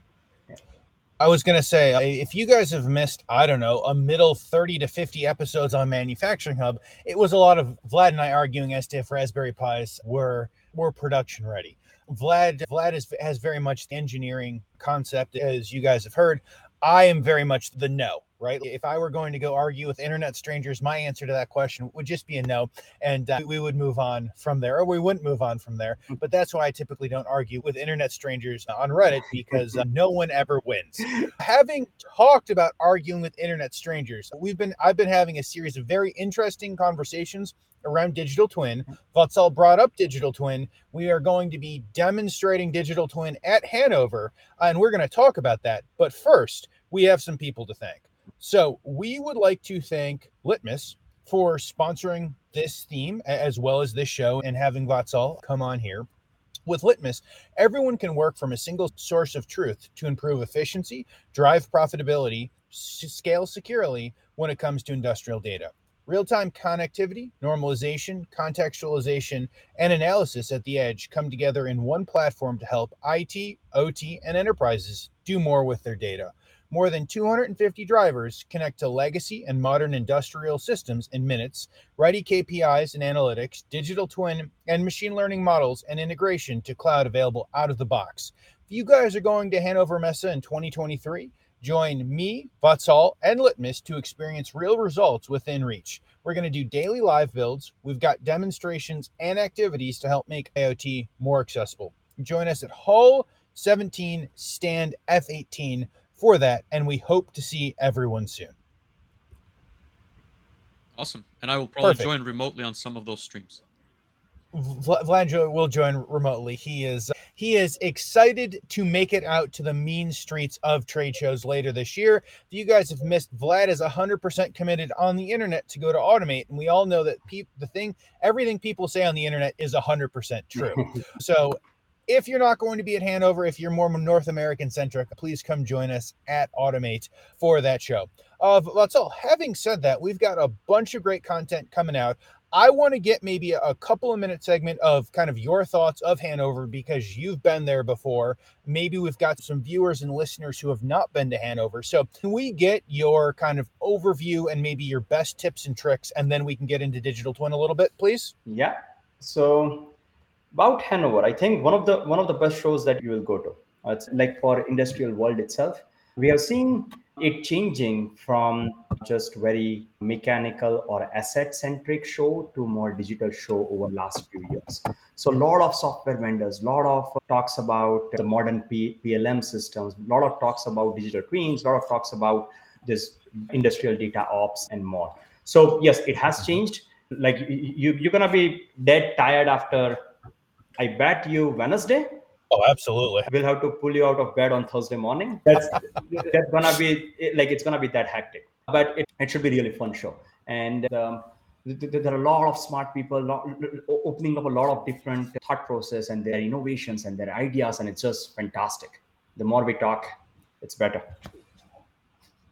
I was going to say, if you guys have missed, I don't know, a middle 30 to 50 episodes on Manufacturing Hub, it was a lot of Vlad and I arguing as to if Raspberry Pis were were production ready. Vlad Vlad is, has very much the engineering concept, as you guys have heard. I am very much the no right? If I were going to go argue with internet strangers, my answer to that question would just be a no, and uh, we would move on from there, or we wouldn't move on from there. Mm. But that's why I typically don't argue with internet strangers on Reddit because uh, no one ever wins. Having talked about arguing with internet strangers, we've been I've been having a series of very interesting conversations around digital twin. Vatsal brought up digital twin. We are going to be demonstrating digital twin at Hannover, and we're going to talk about that. But first, we have some people to thank. So we would like to thank Litmus for sponsoring this theme as well as this show and having Vatsal come on here. With Litmus, everyone can work from a single source of truth to improve efficiency, drive profitability, scale securely when it comes to industrial data. Real time connectivity, normalization, contextualization, and analysis at the edge come together in one platform to help IT, OT, and enterprises do more with their data. More than 250 drivers connect to legacy and modern industrial systems in minutes, ready KPIs and analytics, digital twin, and machine learning models and integration to cloud available out of the box. If you guys are going to Hannover Messe in 2023, join me, Vatsal, and Litmus to experience real results within reach. We're going to do daily live builds. We've got demonstrations and activities to help make IoT more accessible. Join us at Hall 17 Stand F18 for that, and we hope to see everyone soon. Awesome, and I will probably Perfect. join remotely on some of those streams. Vlad will join remotely. He is He is excited to make it out to the mean streets of trade shows later this year. If you guys have missed, Vlad is 100% committed on the internet to go to Automate. And we all know that pe- the thing, everything people say on the internet is 100% true. so if you're not going to be at Hannover, if you're more North American centric, please come join us at Automate for that show. Of Uh, that's all. Having said that, we've got a bunch of great content coming out. I want to get maybe a couple of minute segment of kind of your thoughts of Hannover because you've been there before. Maybe we've got some viewers and listeners who have not been to Hannover. So, can we get your kind of overview and maybe your best tips and tricks, and then we can get into digital twin a little bit, please? Yeah. So, about Hannover, I think one of the one of the best shows that you will go to. Uh, it's like for industrial world itself. We have seen it changing from just very mechanical or asset centric show to more digital show over last few years so a lot of software vendors a lot of talks about the modern P- plm systems a lot of talks about digital twins a lot of talks about this industrial data ops and more so yes it has changed like you you're gonna be dead tired after i bet you wednesday Oh, absolutely. We'll have to pull you out of bed on Thursday morning. That's that's gonna be like it's gonna be that hectic. But it, it should be really fun show. And um, there are a lot of smart people lot, opening up a lot of different thought process and their innovations and their ideas, and it's just fantastic. The more we talk, it's better.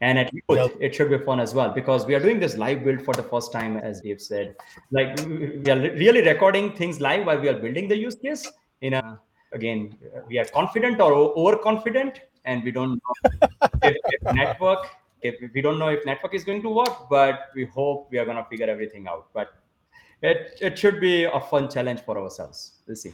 And at youth, it should be fun as well because we are doing this live build for the first time, as Dave said. Like we are really recording things live while we are building the use case. In a again we are confident or overconfident and we don't know if, if, network if we don't know if network is going to work but we hope we are going to figure everything out. But it, it should be a fun challenge for ourselves. We'll see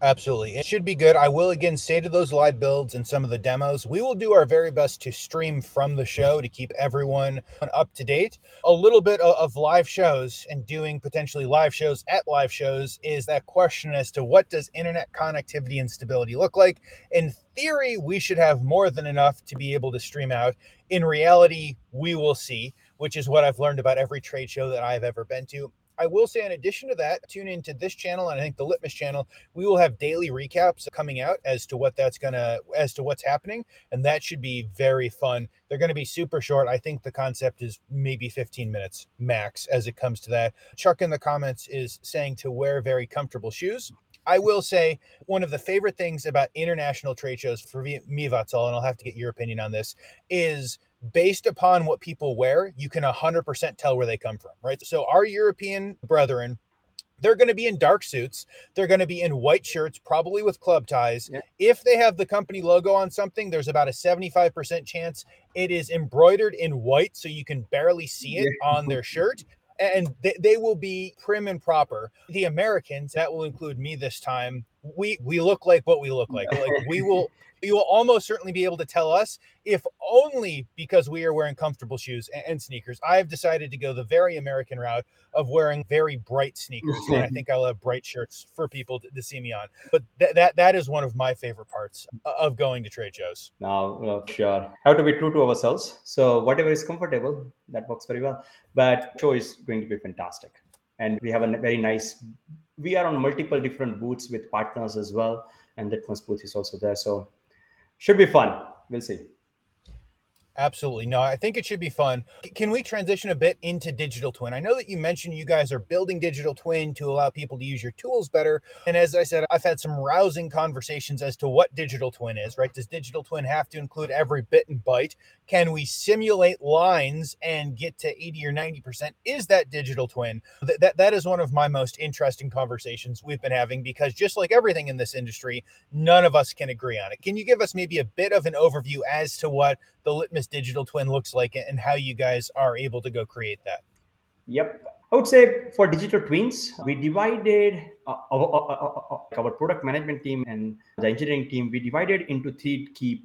Absolutely. It should be good. I will again say to those live builds and some of the demos, we will do our very best to stream from the show to keep everyone up to date. A little bit of live shows and doing potentially live shows at live shows is that question as to what does internet connectivity and stability look like? In theory, we should have more than enough to be able to stream out. In reality, we will see, which is what I've learned about every trade show that I've ever been to. I will say, in addition to that, tune into this channel and I think the Litmus channel. We will have daily recaps coming out as to what that's gonna, as to what's happening, and that should be very fun. They're going to be super short. I think the concept is maybe 15 minutes max as it comes to that. Chuck in the comments is saying to wear very comfortable shoes. I will say one of the favorite things about international trade shows for me, Vatsal, and I'll have to get your opinion on this, is based upon what people wear, you can 100% tell where they come from, right? So our European brethren, they're going to be in dark suits. They're going to be in white shirts, probably with club ties. Yeah. If they have the company logo on something, there's about a 75% chance it is embroidered in white so you can barely see it yeah. on their shirt. And they, they will be prim and proper. The Americans, that will include me this time, we we look like what we look like. Like we will you will almost certainly be able to tell us if only because we are wearing comfortable shoes and, sneakers. I've decided to go the very American route of wearing very bright sneakers. and I mm-hmm. think I'll have bright shirts for people to, to see me on. But th- that that is one of my favorite parts of going to trade shows. Now, well, sure. have to be true to ourselves. So whatever is comfortable, that works very well. But show is going to be fantastic. And we have a very nice we are on multiple different booths with partners as well. And Litmus booth is also there. So should be fun. We'll see. Absolutely. No, I think it should be fun. Can we transition a bit into digital twin? I know that you mentioned you guys are building digital twin to allow people to use your tools better. And as I said, I've had some rousing conversations as to what digital twin is, right? Does digital twin have to include every bit and byte? Can we simulate lines and get to 80 or 90%? Is that digital twin? That, that, that is one of my most interesting conversations we've been having because just like everything in this industry, none of us can agree on it. Can you give us maybe a bit of an overview as to what the Litmus digital twin looks like and how you guys are able to go create that. Yep. I would say for digital twins, we divided uh, uh, uh, uh our, our, our, product management team and the engineering team. We divided into three key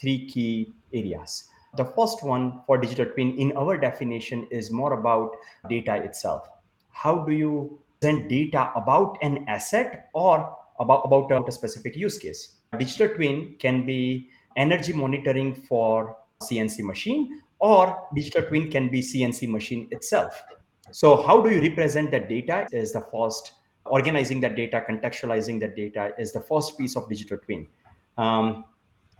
three key areas. The first one for digital twin, in our definition, is more about data itself. How do you send data about an asset or about, about a specific use case? Digital twin can be energy monitoring for CNC machine or digital twin can be CNC machine itself. So how do you represent that data is the first organizing that data, contextualizing that data is the first piece of digital twin. Um,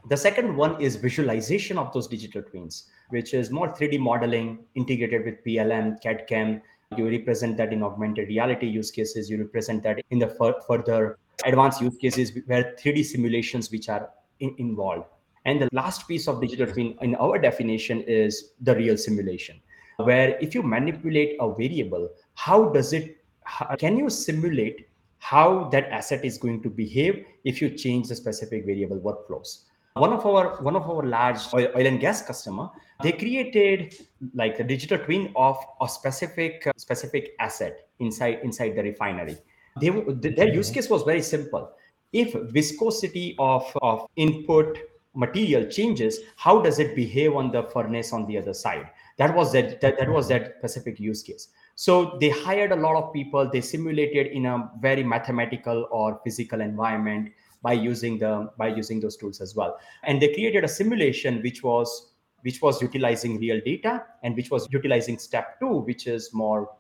the second one is visualization of those digital twins, which is more 3D modeling integrated with PLM, CAD CAM. You represent that in augmented reality use cases. You represent that in the further advanced use cases where 3D simulations which are in- involved. And the last piece of digital twin in our definition is the real simulation, where if you manipulate a variable, how does it, how, can you simulate how that asset is going to behave if you change the specific variable workflows? One of our one of our large oil, oil and gas customer, they created like a digital twin of a specific specific asset inside inside the refinery. They, their use mm-hmm. case was very simple. If viscosity of, of input material changes, how does it behave on the furnace on the other side? That was that, that, that was that specific use case. So they hired a lot of people. They simulated in a very mathematical or physical environment by using the by using those tools as well. And they created a simulation which was which was utilizing real data and which was utilizing step two, which is more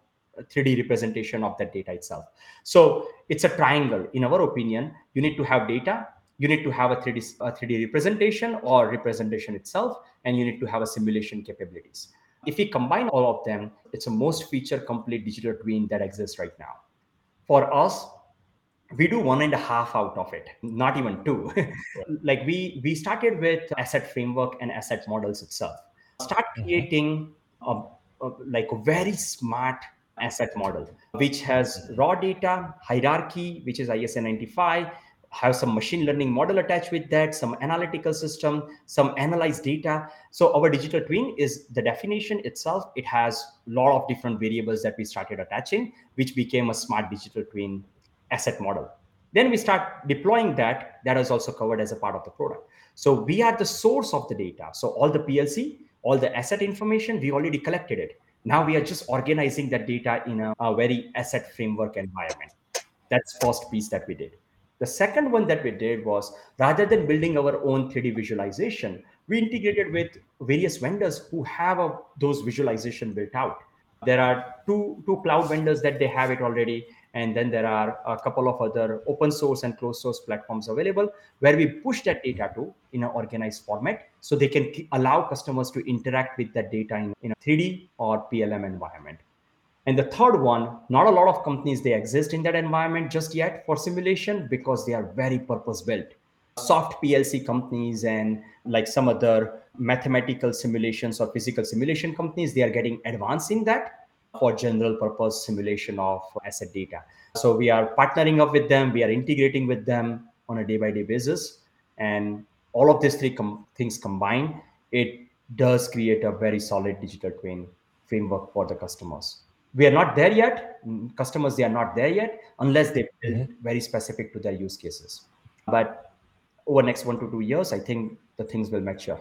3D representation of that data itself. So it's a triangle. In our opinion, you need to have data, you need to have a 3D, a 3D representation or representation itself, and you need to have a simulation capabilities. If we combine all of them, it's a most feature complete digital twin that exists right now. For us, we do one and a half out of it, not even two. like we we started with asset framework and asset models itself. Start mm-hmm. creating a, a, like a very smart asset model, which has raw data, hierarchy, which is ISA 95, have some machine learning model attached with that, some analytical system, some analyzed data. So our digital twin is the definition itself. It has a lot of different variables that we started attaching, which became a smart digital twin asset model. Then we start deploying that. That is also covered as a part of the product. So we are the source of the data. So all the PLC, all the asset information, we already collected it. Now we are just organizing that data in a, a very asset framework environment. That's first piece that we did. The second one that we did was rather than building our own 3D visualization, we integrated with various vendors who have a, those visualization built out. There are two, two cloud vendors that they have it already. And then there are a couple of other open source and closed source platforms available where we push that data to in an organized format so they can allow customers to interact with that data in, in a 3D or PLM environment. And the third one, not a lot of companies they exist in that environment just yet for simulation because they are very purpose built. Soft PLC companies and like some other mathematical simulations or physical simulation companies, they are getting advanced in that for general purpose simulation of asset data. So we are partnering up with them, we are integrating with them on a day by day basis. And all of these three com- things combined, it does create a very solid digital twin framework for the customers we are not there yet. Customers they are not there yet unless they build mm-hmm. very specific to their use cases. But over next one to two years i think the things will mature.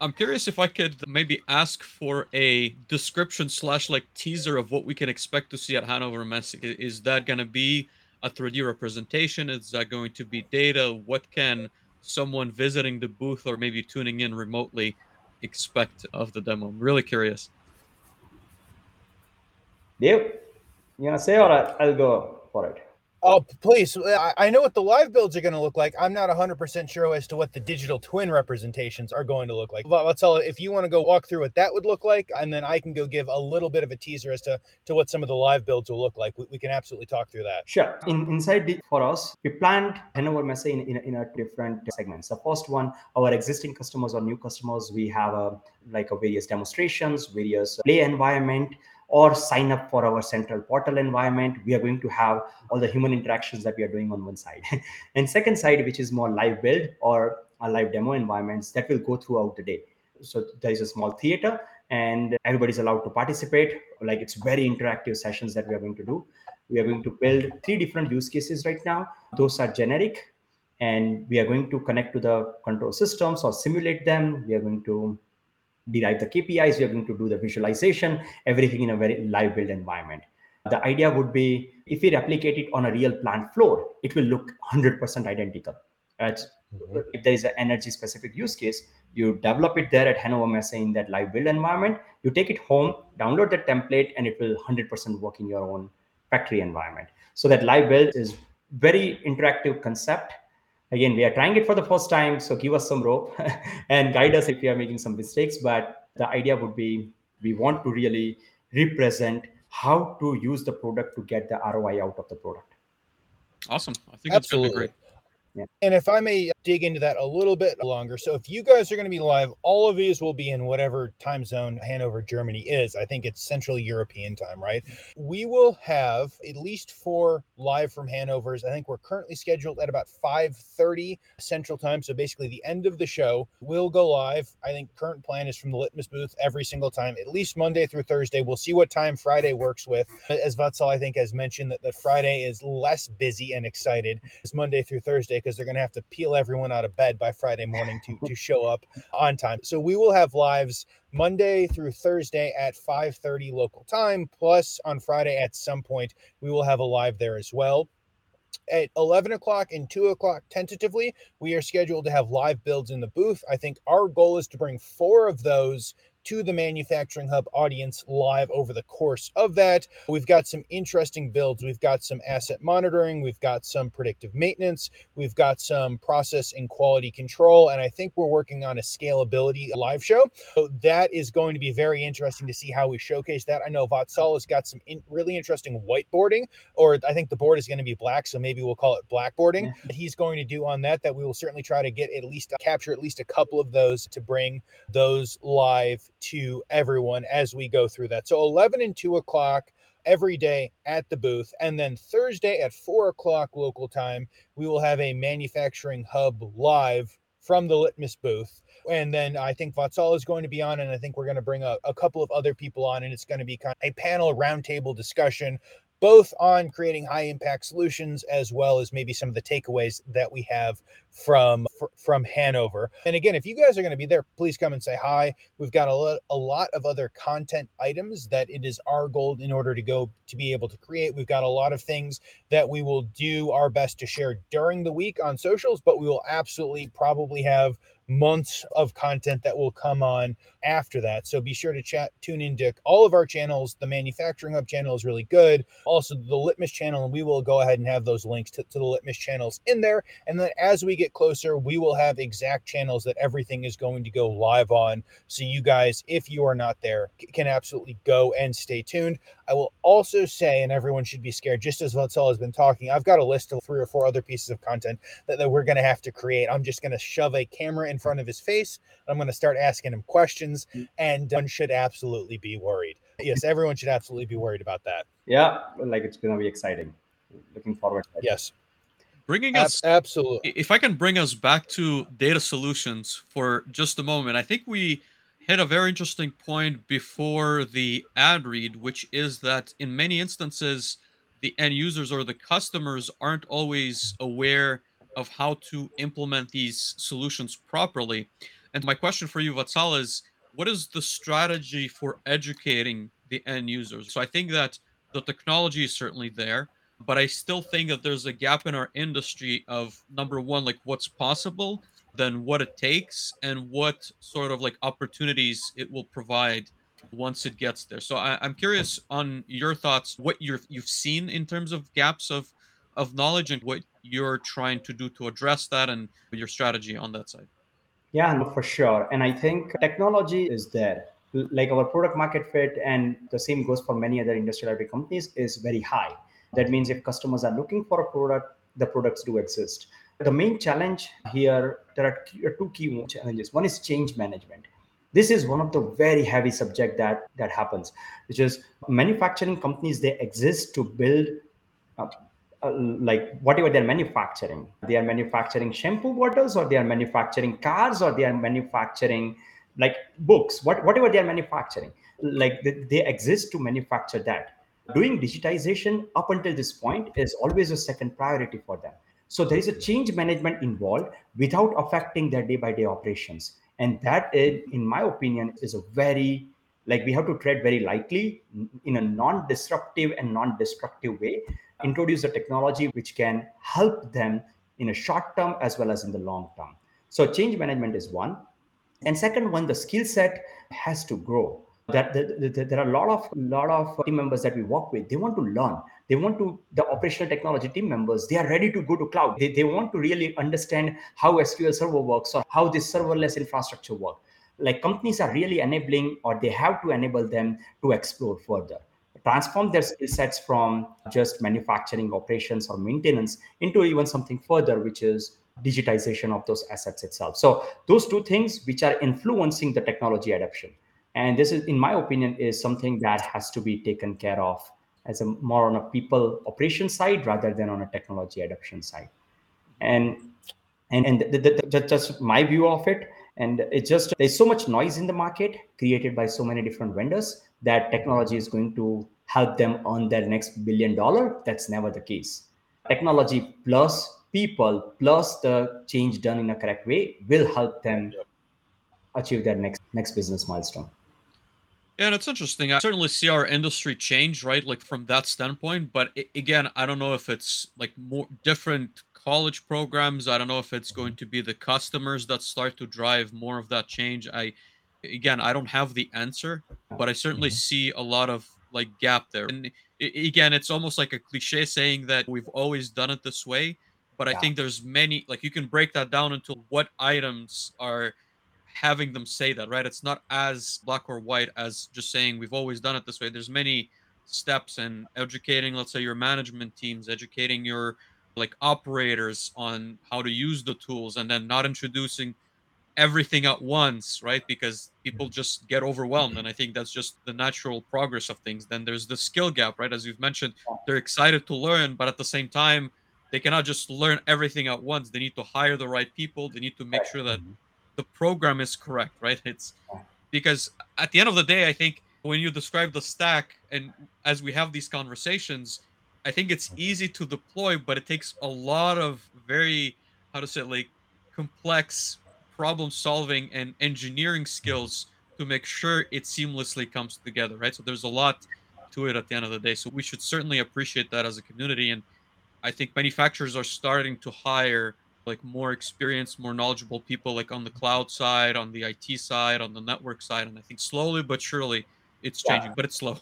I'm curious if i could maybe ask for a description slash like teaser of what we can expect to see at Hannover Messe. Is that going to be a 3d representation? Is that going to be data? What can someone visiting the booth or maybe tuning in remotely expect of the demo? I'm really curious Dave, you gonna say or I'll go for it? Oh, please. I know what the live builds are going to look like. I'm not 100% sure as to what the digital twin representations are going to look like. But Vatsal if you want to go walk through what that would look like, and then I can go give a little bit of a teaser as to, to what some of the live builds will look like. We, we can absolutely talk through that. Sure. In, inside the, for us, we planned Hannover Messe in, in, in a different segments. The first one, our existing customers or new customers, we have a, like a various demonstrations, various play environment or sign up for our central portal environment we are going to have all the human interactions that we are doing on one side. And second side which is more live build or a live demo environments that will go throughout the day. So there is a small theater and everybody's allowed to participate. Like it's very interactive sessions that we are going to do. We are going to build three different use cases right now. Those are generic and we are going to connect to the control systems or simulate them. We are going to derive the KPIs, we are going to do the visualization, everything in a very live build environment. The idea would be if we replicate it on a real plant floor, it will look 100% identical. Mm-hmm. If there is an energy specific use case, you develop it there at Hannover Messe in that live build environment. You take it home, download the template, and it will 100% work in your own factory environment. So that live build is very interactive concept. Again, we are trying it for the first time, so give us some rope and guide us if we are making some mistakes. But the idea would be we want to really represent how to use the product to get the ROI out of the product. Awesome. I think Absolutely. that's going to be great. And if I may dig into that a little bit longer. So if you guys are going to be live, all of these will be in whatever time zone Hannover, Germany is. I think it's Central European time, right? We will have at least four live from Hannover's. I think we're currently scheduled at about 5:30 Central time. So basically the end of the show will go live. I think current plan is from the Litmus booth every single time, at least Monday through Thursday. We'll see what time Friday works with. As Vatsal, I think, has mentioned that, that Friday is less busy and excited as Monday through Thursday because they're going to have to peel everyone out of bed by Friday morning to, to show up on time. So we will have lives Monday through Thursday at 5:30 local time. Plus on Friday at some point we will have a live there as well. At 11 o'clock and 2 o'clock, tentatively, we are scheduled to have live builds in the booth. I think our goal is to bring four of those to the Manufacturing Hub audience live over the course of that. We've got some interesting builds. We've got some asset monitoring. We've got some predictive maintenance. We've got some process and quality control. And I think we're working on a scalability live show. So that is going to be very interesting to see how we showcase that. I know Vatsal has got some in, really interesting whiteboarding, or I think the board is going to be black. So maybe we'll call it blackboarding. He's going to do on that, that we will certainly try to get at least capture at least a couple of those to bring those live to everyone as we go through that. So 11 and 2 o'clock every day at the booth. And then Thursday at 4 o'clock local time, we will have a manufacturing hub live from the Litmus booth. And then I think Vatsal is going to be on, and I think we're going to bring a, a couple of other people on, and it's going to be kind of a panel roundtable discussion both on creating high impact solutions as well as maybe some of the takeaways that we have from from Hannover. And again, if you guys are going to be there, please come and say hi. We've got a lot, a lot of other content items that it is our goal in order to go to be able to create. We've got a lot of things that we will do our best to share during the week on socials, but we will absolutely probably have months of content that will come on after that. So be sure to chat, tune in to all of our channels. The Manufacturing Hub channel is really good. Also, the Litmus channel, and we will go ahead and have those links to, to the Litmus channels in there. And then as we get closer, we will have exact channels that everything is going to go live on. So you guys, if you are not there, can absolutely go and stay tuned. I will also say, and everyone should be scared, just as Vatsal has been talking, I've got a list of three or four other pieces of content that, that we're going to have to create. I'm just going to shove a camera in front of his face. I'm going to start asking him questions, mm. and one should absolutely be worried. Yes, everyone should absolutely be worried about that. Yeah, like it's going to be exciting. Looking forward. Yes. Bringing us absolutely. If I can bring us back to data solutions for just a moment, I think we hit a very interesting point before the ad read, which is that in many instances, the end users or the customers aren't always aware of how to implement these solutions properly. And my question for you, Vatsal, is what is the strategy for educating the end users? So I think that the technology is certainly there, but I still think that there's a gap in our industry of number one, like what's possible, then what it takes, and what sort of like opportunities it will provide once it gets there. So I, am curious on your thoughts, what you you've seen in terms of gaps of of knowledge and what you're trying to do to address that and your strategy on that side. Yeah, no, for sure. And I think technology is there. Like our product market fit, and the same goes for many other industrial IoT companies, is very high. That means if customers are looking for a product, the products do exist. The main challenge here, there are two key challenges. One is change management. This is one of the very heavy subject that that happens, which is manufacturing companies. They exist to build uh, uh, like whatever they're manufacturing they are manufacturing shampoo bottles or they are manufacturing cars or they are manufacturing like books what, whatever they are manufacturing like they, they exist to manufacture that doing digitization up until this point is always a second priority for them so there is a change management involved without affecting their day by day operations and that is, in my opinion is a very like we have to tread very lightly in a non-disruptive and non-destructive way introduce a technology which can help them in a short term as well as in the long term. So change management is one. And second one, the skill set has to grow. That, that, that there are a lot of lot of uh, team members that we work with. They want to learn. they want to the operational technology team members they are ready to go to cloud. They, they want to really understand how sql server works or how this serverless infrastructure work. Like companies are really enabling or they have to enable them to explore further. Transform their skill sets from just manufacturing operations or maintenance into even something further which is digitization of those assets itself. So those two things which are influencing the technology adoption and this is in my opinion is something that has to be taken care of as a more on a people operation side rather than on a technology adoption side. And and, and the, the, the, just my view of it and it's just there's so much noise in the market created by so many different vendors that technology is going to help them earn their next billion dollar. That's never the case. Technology plus people plus the change done in a correct way will help them achieve their next next business milestone yeah, and it's interesting. I certainly see our industry change, right? Like from that standpoint. But again, I don't know if it's like more different college programs. I don't know if it's going mm-hmm. to be the customers that start to drive more of that change. I, again, I don't have the answer, but I certainly mm-hmm. see a lot of like gap there. And again, it's almost like a cliche saying that we've always done it this way. But I think there's many, like you can break that down into what items are having them say that, right? It's not as black or white as just saying we've always done it this way. There's many steps in educating, let's say, your management teams, educating your like operators on how to use the tools, and then not introducing everything at once, right? Because people mm-hmm. just get overwhelmed. And I think that's just the natural progress of things. Then there's the skill gap, right? As you've mentioned, they're excited to learn, but at the same time, they cannot just learn everything at once. They need to hire the right people. They need to make sure that mm-hmm the program is correct, right? It's because at the end of the day, I think when you describe the stack and as we have these conversations, I think it's mm-hmm. easy to deploy, but it takes a lot of very how to say like complex problem solving and engineering skills to make sure it seamlessly comes together, right? So there's a lot to it at the end of the day. So we should certainly appreciate that as a community. And I think manufacturers are starting to hire like more experienced, more knowledgeable people, like on the cloud side, on the IT side, on the network side. And I think slowly but surely it's changing, yeah. but it's slow.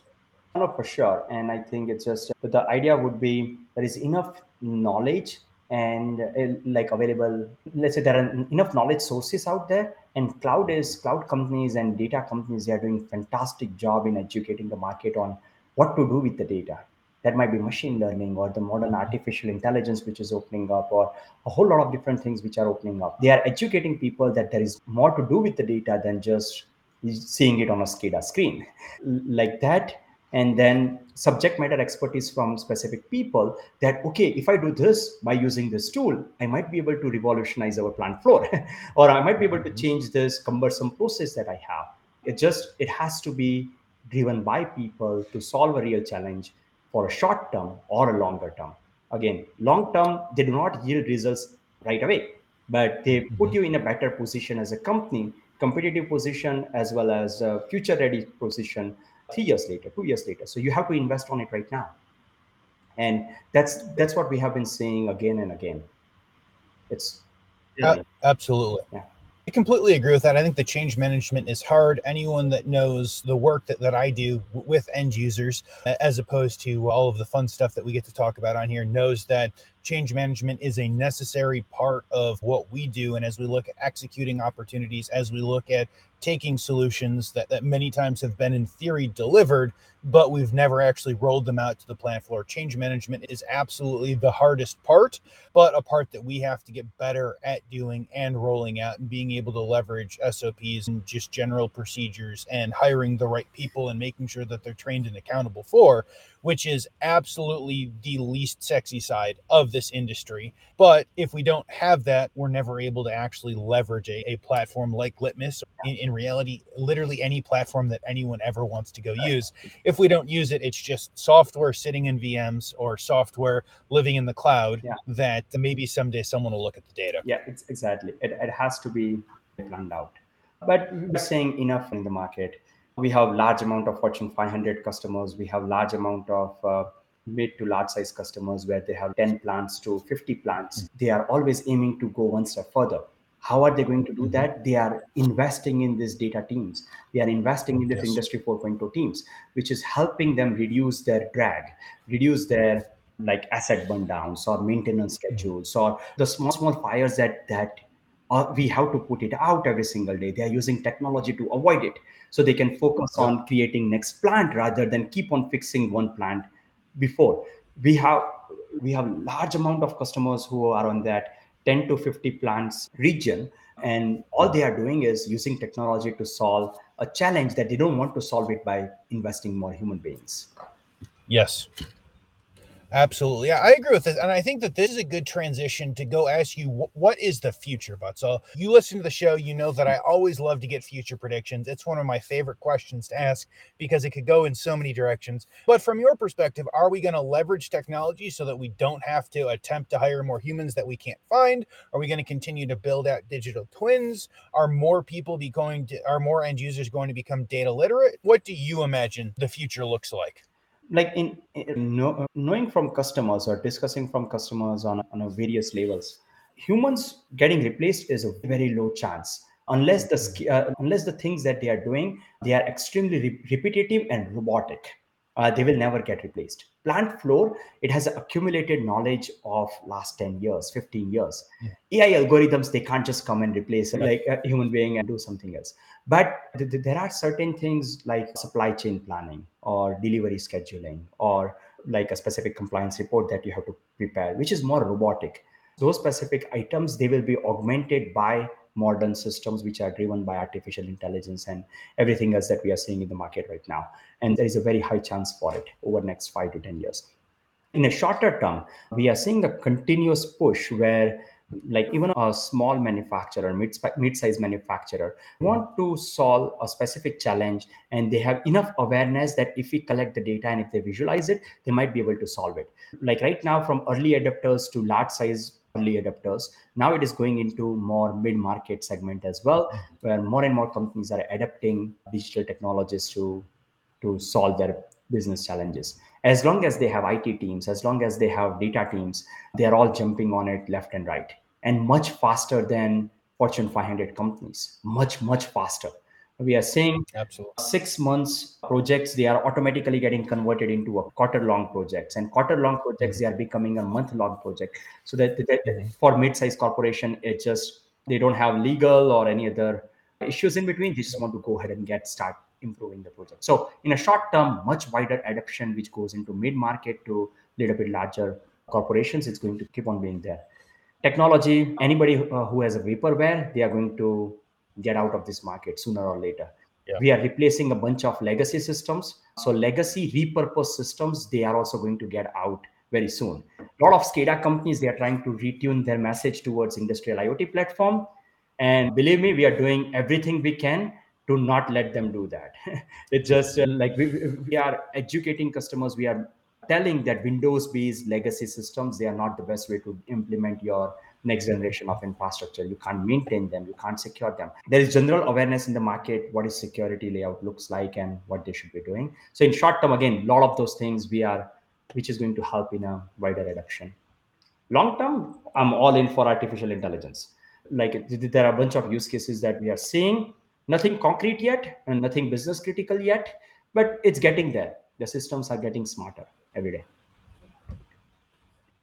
No, for sure. And I think it's just, but the idea would be there is enough knowledge and uh, like available let's say there are enough knowledge sources out there and cloud is cloud companies and data companies they are doing fantastic job in educating the market on what to do with the data that might be machine learning or the modern artificial intelligence which is opening up or a whole lot of different things which are opening up. They are educating people that there is more to do with the data than just seeing it on a SCADA screen. Like that. And then subject matter expertise from specific people that okay if i do this by using this tool i might be able to revolutionize our plant floor or i might be able to mm-hmm. change this cumbersome process that i have. It just it has to be driven by people to solve a real challenge for a short term or a longer term. Again, long term, they do not yield results right away, but they put mm-hmm. you in a better position as a company, competitive position, as well as a future ready position three years later, two years later. So you have to invest on it right now. And that's that's what we have been seeing again and again. It's absolutely. Yeah. I completely agree with that. I think the change management is hard. Anyone that knows the work that, that I do with end users, as opposed to all of the fun stuff that we get to talk about on here, knows that change management is a necessary part of what we do. And as we look at executing opportunities, as we look at taking solutions that, that many times have been in theory delivered, but we've never actually rolled them out to the plant floor. Change management is absolutely the hardest part, but a part that we have to get better at doing and rolling out and being able to leverage SOPs and just general procedures and hiring the right people and making sure that they're trained and accountable for which is absolutely the least sexy side of this industry. But if we don't have that, we're never able to actually leverage a, a platform like Litmus. In, in, reality, literally any platform that anyone ever wants to go use. If we don't use it, it's just software sitting in VMs or software living in the cloud yeah. that maybe someday someone will look at the data. Yeah, it's exactly. It, it has to be planned out. But we're saying enough in the market we have large amount of fortune 500 customers we have large amount of uh, mid to large size customers where they have 10 plants to 50 plants mm-hmm. they are always aiming to go one step further How are they going to do mm-hmm. that? They are investing in these data teams. They are investing in this yes. Industry 4.0 teams, which is helping them reduce their drag, reduce their like asset burn downs or maintenance mm-hmm. schedules or the small small fires that that uh, we have to put it out every single day. They are using technology to avoid it, so they can focus on creating next plant rather than keep on fixing one plant before. We have we have large amount of customers who are on that 10 to 50 plants region. And all they are doing is using technology to solve a challenge that they don't want to solve it by investing more human beings. Yes Absolutely. Yeah, I agree with this. And I think that this is a good transition to go ask you what is the future, So You listen to the show, you know that I always love to get future predictions. It's one of my favorite questions to ask because it could go in so many directions. But from your perspective, are we going to leverage technology so that we don't have to attempt to hire more humans that we can't find? Are we going to continue to build out digital twins? Are more people be going to are more end users going to become data literate? What do you imagine the future looks like? Like in, in know, knowing from customers or discussing from customers on, on various levels humans getting replaced is a very low chance. Unless the uh, unless the things that they are doing they are extremely re- repetitive and robotic uh, they will never get replaced plant floor it has accumulated knowledge of last 10 years 15 years. Yeah. ai algorithms they can't just come and replace like a human being and do something else. But th- th- there are certain things like supply chain planning or delivery scheduling or like a specific compliance report that you have to prepare which is more robotic. Those specific items they will be augmented by modern systems which are driven by artificial intelligence and everything else that we are seeing in the market right now. And there is a very high chance for it over next 5 to 10 years. In a shorter term we are seeing a continuous push where like even a small manufacturer mid mid-sized manufacturer want to solve a specific challenge and they have enough awareness that if we collect the data and if they visualize it they might be able to solve it. Like right now from early adopters to large size early adopters. Now it is going into more mid-market segment as well, where more and more companies are adapting digital technologies to to solve their business challenges. As long as they have IT teams, as long as they have data teams, they are all jumping on it left and right, and much faster than Fortune 500 companies. Much much faster we are seeing Absolutely. six months projects they are automatically getting converted into a quarter long projects. And quarter long projects they are becoming a month long project. So that, that mm-hmm. for mid-sized corporation it just they don't have legal or any other issues in between. They just want to go ahead and get start improving the project. So in a short term much wider adoption which goes into mid market to a little bit larger corporations it's going to keep on being there. Technology anybody who has a vaporware they are going to get out of this market sooner or later. Yeah. We are replacing a bunch of legacy systems. So legacy repurposed systems, they are also going to get out very soon. A lot of SCADA companies, they are trying to retune their message towards industrial IoT platform. And believe me, we are doing everything we can to not let them do that. it's just uh, like we, we are educating customers. We are telling that Windows based legacy systems, they are not the best way to implement your next generation of infrastructure. You can't maintain them. You can't secure them. There is general awareness in the market what is security layout looks like and what they should be doing. So in short term again a lot of those things we are which is going to help in a wider adoption. Long term i'm all in for artificial intelligence. Like there are a bunch of use cases that we are seeing. Nothing concrete yet and nothing business critical yet but it's getting there. The systems are getting smarter every day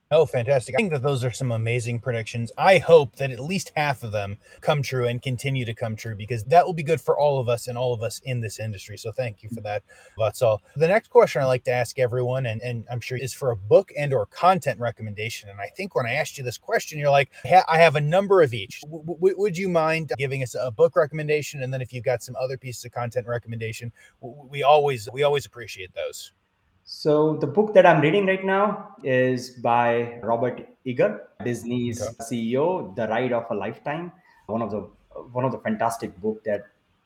Oh, fantastic. I think that those are some amazing predictions. I hope that at least half of them come true and continue to come true because that will be good for all of us and all of us in this industry. So thank you for that. That's all. The next question I like to ask everyone, and, and I'm sure is for a book and or content recommendation. And I think when I asked you this question, you're like, I have a number of each. W- w- would you mind giving us a book recommendation? And then if you've got some other pieces of content recommendation, we always we always appreciate those. So the book that I'm reading right now is by Robert Iger, Disney's okay. CEO, The Ride of a Lifetime. One of the one of the fantastic book that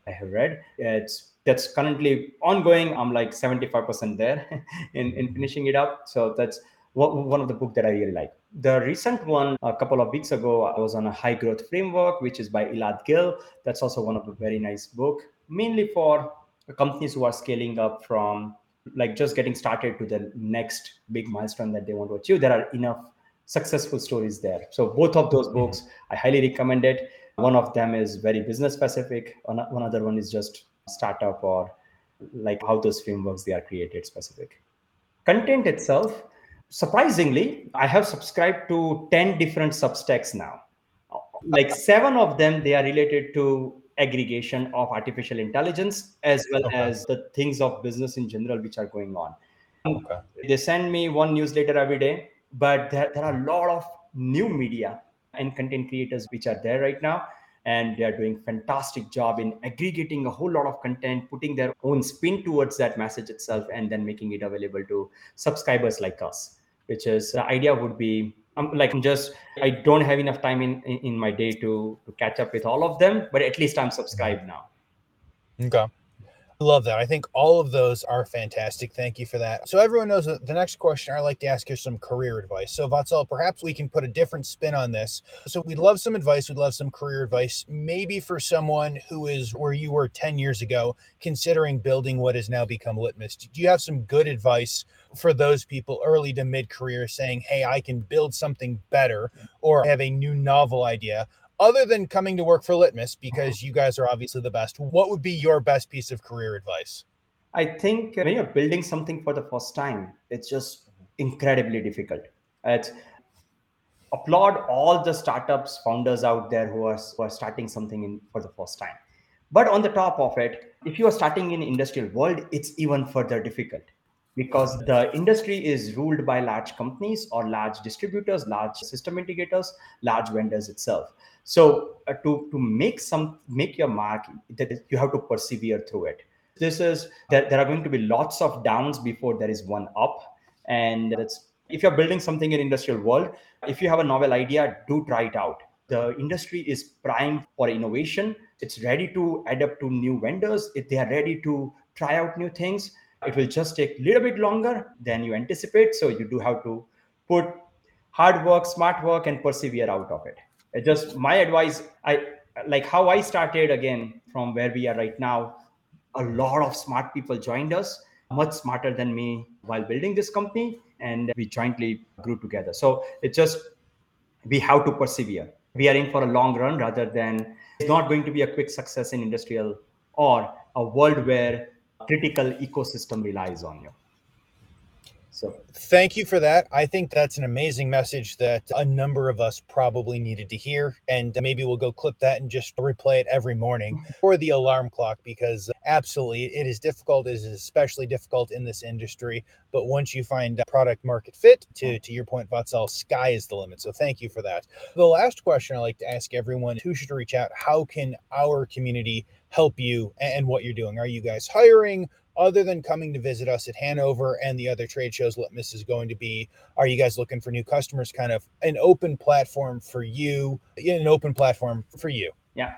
I have read. It's that's currently ongoing. I'm like 75% there in, in finishing it up. So that's one of the book that I really like. The recent one, a couple of weeks ago, I was on a high growth framework, which is by Elad Gil. That's also one of the very nice book, mainly for companies who are scaling up from like just getting started to the next big milestone that they want to achieve there are enough successful stories there so both of those books i highly recommend it One of them is very business specific. One other one is just startup or like how those frameworks they are created specific. Content itself, surprisingly, I have subscribed to 10 different substacks now. Like seven of them, they are related to aggregation of artificial intelligence as well okay. as the things of business in general which are going on. Okay. They send me one newsletter every day, but there, there are a lot of new media and content creators which are there right now and they are doing fantastic job in aggregating a whole lot of content putting their own spin towards that message itself and then making it available to subscribers like us which is the idea would be I'm like I'm just I don't have enough time in, in my day to to catch up with all of them, but at least I'm subscribed now. Okay. Love that. I think all of those are fantastic. Thank you for that. So everyone knows that the next question I like to ask is some career advice. So Vatsal, perhaps we can put a different spin on this. So we'd love some advice. We'd love some career advice, maybe for someone who is where you were 10 years ago, considering building what has now become Litmus. Do you have some good advice for those people early to mid career saying, Hey, I can build something better or have a new novel idea? other than coming to work for Litmus, because you guys are obviously the best, what would be your best piece of career advice? I think uh, when you're building something for the first time, it's just incredibly difficult. It's applaud all the startups founders out there who are, who are starting something in for the first time. But on the top of it, if you are starting in industrial world, it's even further difficult because the industry is ruled by large companies or large distributors, large system integrators, large vendors itself. So uh, to to make some make your mark, that you have to persevere through it. This is there, there are going to be lots of downs before there is one up, and it's if you're building something in industrial world, if you have a novel idea, do try it out. The industry is primed for innovation. It's ready to adapt to new vendors. If they are ready to try out new things, it will just take a little bit longer than you anticipate. So you do have to put hard work, smart work, and persevere out of it. It's just my advice. I like how I started again from where we are right now. A lot of smart people joined us, much smarter than me while building this company, and we jointly grew together. So it's just we have to persevere. We are in for a long run rather than it's not going to be a quick success in industrial or a world where critical ecosystem relies on you. So thank you for that. I think that's an amazing message that a number of us probably needed to hear. And maybe we'll go clip that and just replay it every morning for the alarm clock because absolutely it is difficult. It is especially difficult in this industry. But once you find product market fit, to, to your point, Vatsal, sky is the limit. So thank you for that. The last question I like to ask everyone who should reach out how can our community help you and what you're doing? Are you guys hiring? other than coming to visit us at Hannover and the other trade shows Litmus is going to be, are you guys looking for new customers? Kind of an open platform for you, an open platform for you. Yeah.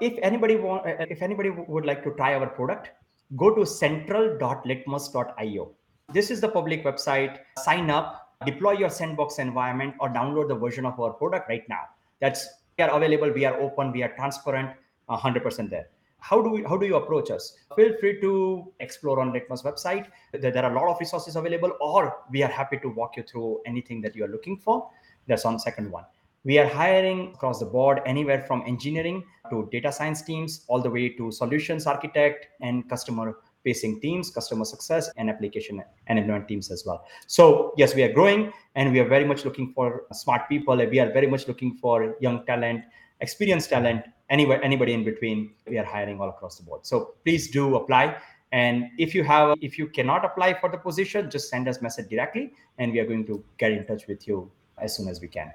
If anybody want, if anybody would like to try our product, go to central.litmus.io. This is the public website. Sign up, deploy your sandbox environment, or download the version of our product right now. That's we are available. We are open. We are transparent. 100% there how do we how do you approach us? Feel free to explore on litmus website. There, are a lot of resources available or we are happy to walk you through anything that you are looking for. That's on second one. We are hiring across the board anywhere from engineering to data science teams all the way to solutions architect and customer facing teams customer success and application and enablement teams as well. So yes we are growing and we are very much looking for smart people we are very much looking for young talent experienced talent anywhere anybody in between we are hiring all across the board. So please do apply. And if you have if you cannot apply for the position just send us message directly and we are going to get in touch with you as soon as we can.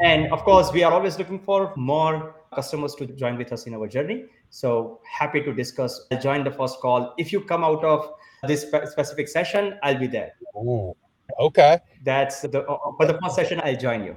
And of course we are always looking for more customers to join with us in our journey. So happy to discuss. Join the first call. If you come out of this specific session i'll be there. Ooh, okay. That's the for the first session i'll join you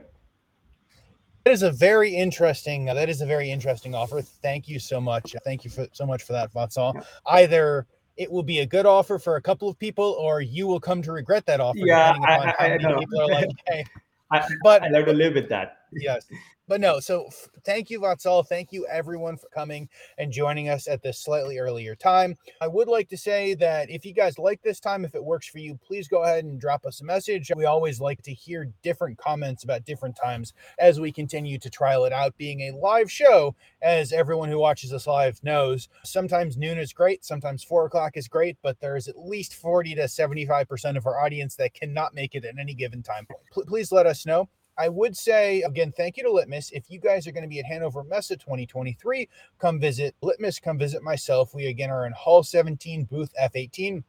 that is a very interesting. Uh, that is a very interesting offer. Thank you so much. Thank you for so much for that, Vatsal. Either it will be a good offer for a couple of people, or you will come to regret that offer. Yeah, I, I, I know. People are like, hey. I, but I learned to live with that. Yes, but no, so f- thank you, Vatsal. Thank you, everyone, for coming and joining us at this slightly earlier time. I would like to say that if you guys like this time, if it works for you, please go ahead and drop us a message. We always like to hear different comments about different times as we continue to trial it out. Being a live show, as everyone who watches us live knows, sometimes noon is great, sometimes four o'clock is great, but there's at least 40 to 75% of our audience that cannot make it at any given time. P- please let us know. I would say again, thank you to Litmus. If you guys are going to be at Hannover Messe 2023, come visit Litmus, come visit myself. We again are in Hall 17, booth F18.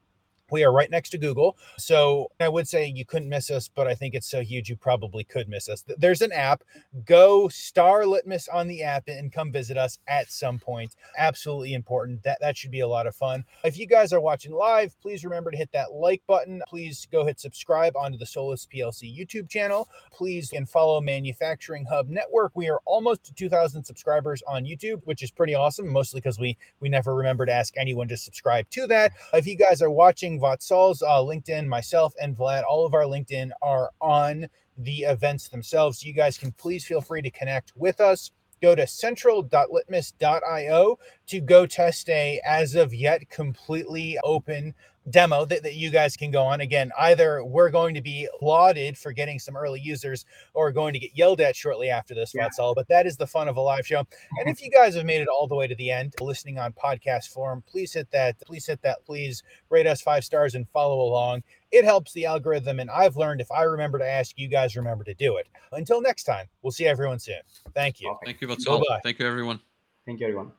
We are right next to Google. So I would say you couldn't miss us, but I think it's so huge you probably could miss us. There's an app. Go star Litmus on the app and come visit us at some point. Absolutely important. That that should be a lot of fun. If you guys are watching live, please remember to hit that like button. Please go hit subscribe onto the Solis PLC YouTube channel. Please and follow Manufacturing Hub Network. We are almost to 2,000 subscribers on YouTube, which is pretty awesome. Mostly because we we never remember to ask anyone to subscribe to that. If you guys are watching Vatsal's uh, LinkedIn, myself, and Vlad, all of our LinkedIn are on the events themselves. You guys can please feel free to connect with us. Go to central.litmus.io to go test a, as of yet, completely open demo that, that you guys can go on. Again, either we're going to be lauded for getting some early users or going to get yelled at shortly after this. Yeah. That's all. But that is the fun of a live show. And if mm-hmm. you guys have made it all the way to the end, listening on podcast form, please hit that. Please hit that. Please rate us five stars and follow along. It helps the algorithm. And I've learned if I remember to ask, you guys remember to do it. Until next time, we'll see everyone soon. Thank you. Thank you. That's. Thank you, everyone. Thank you, everyone.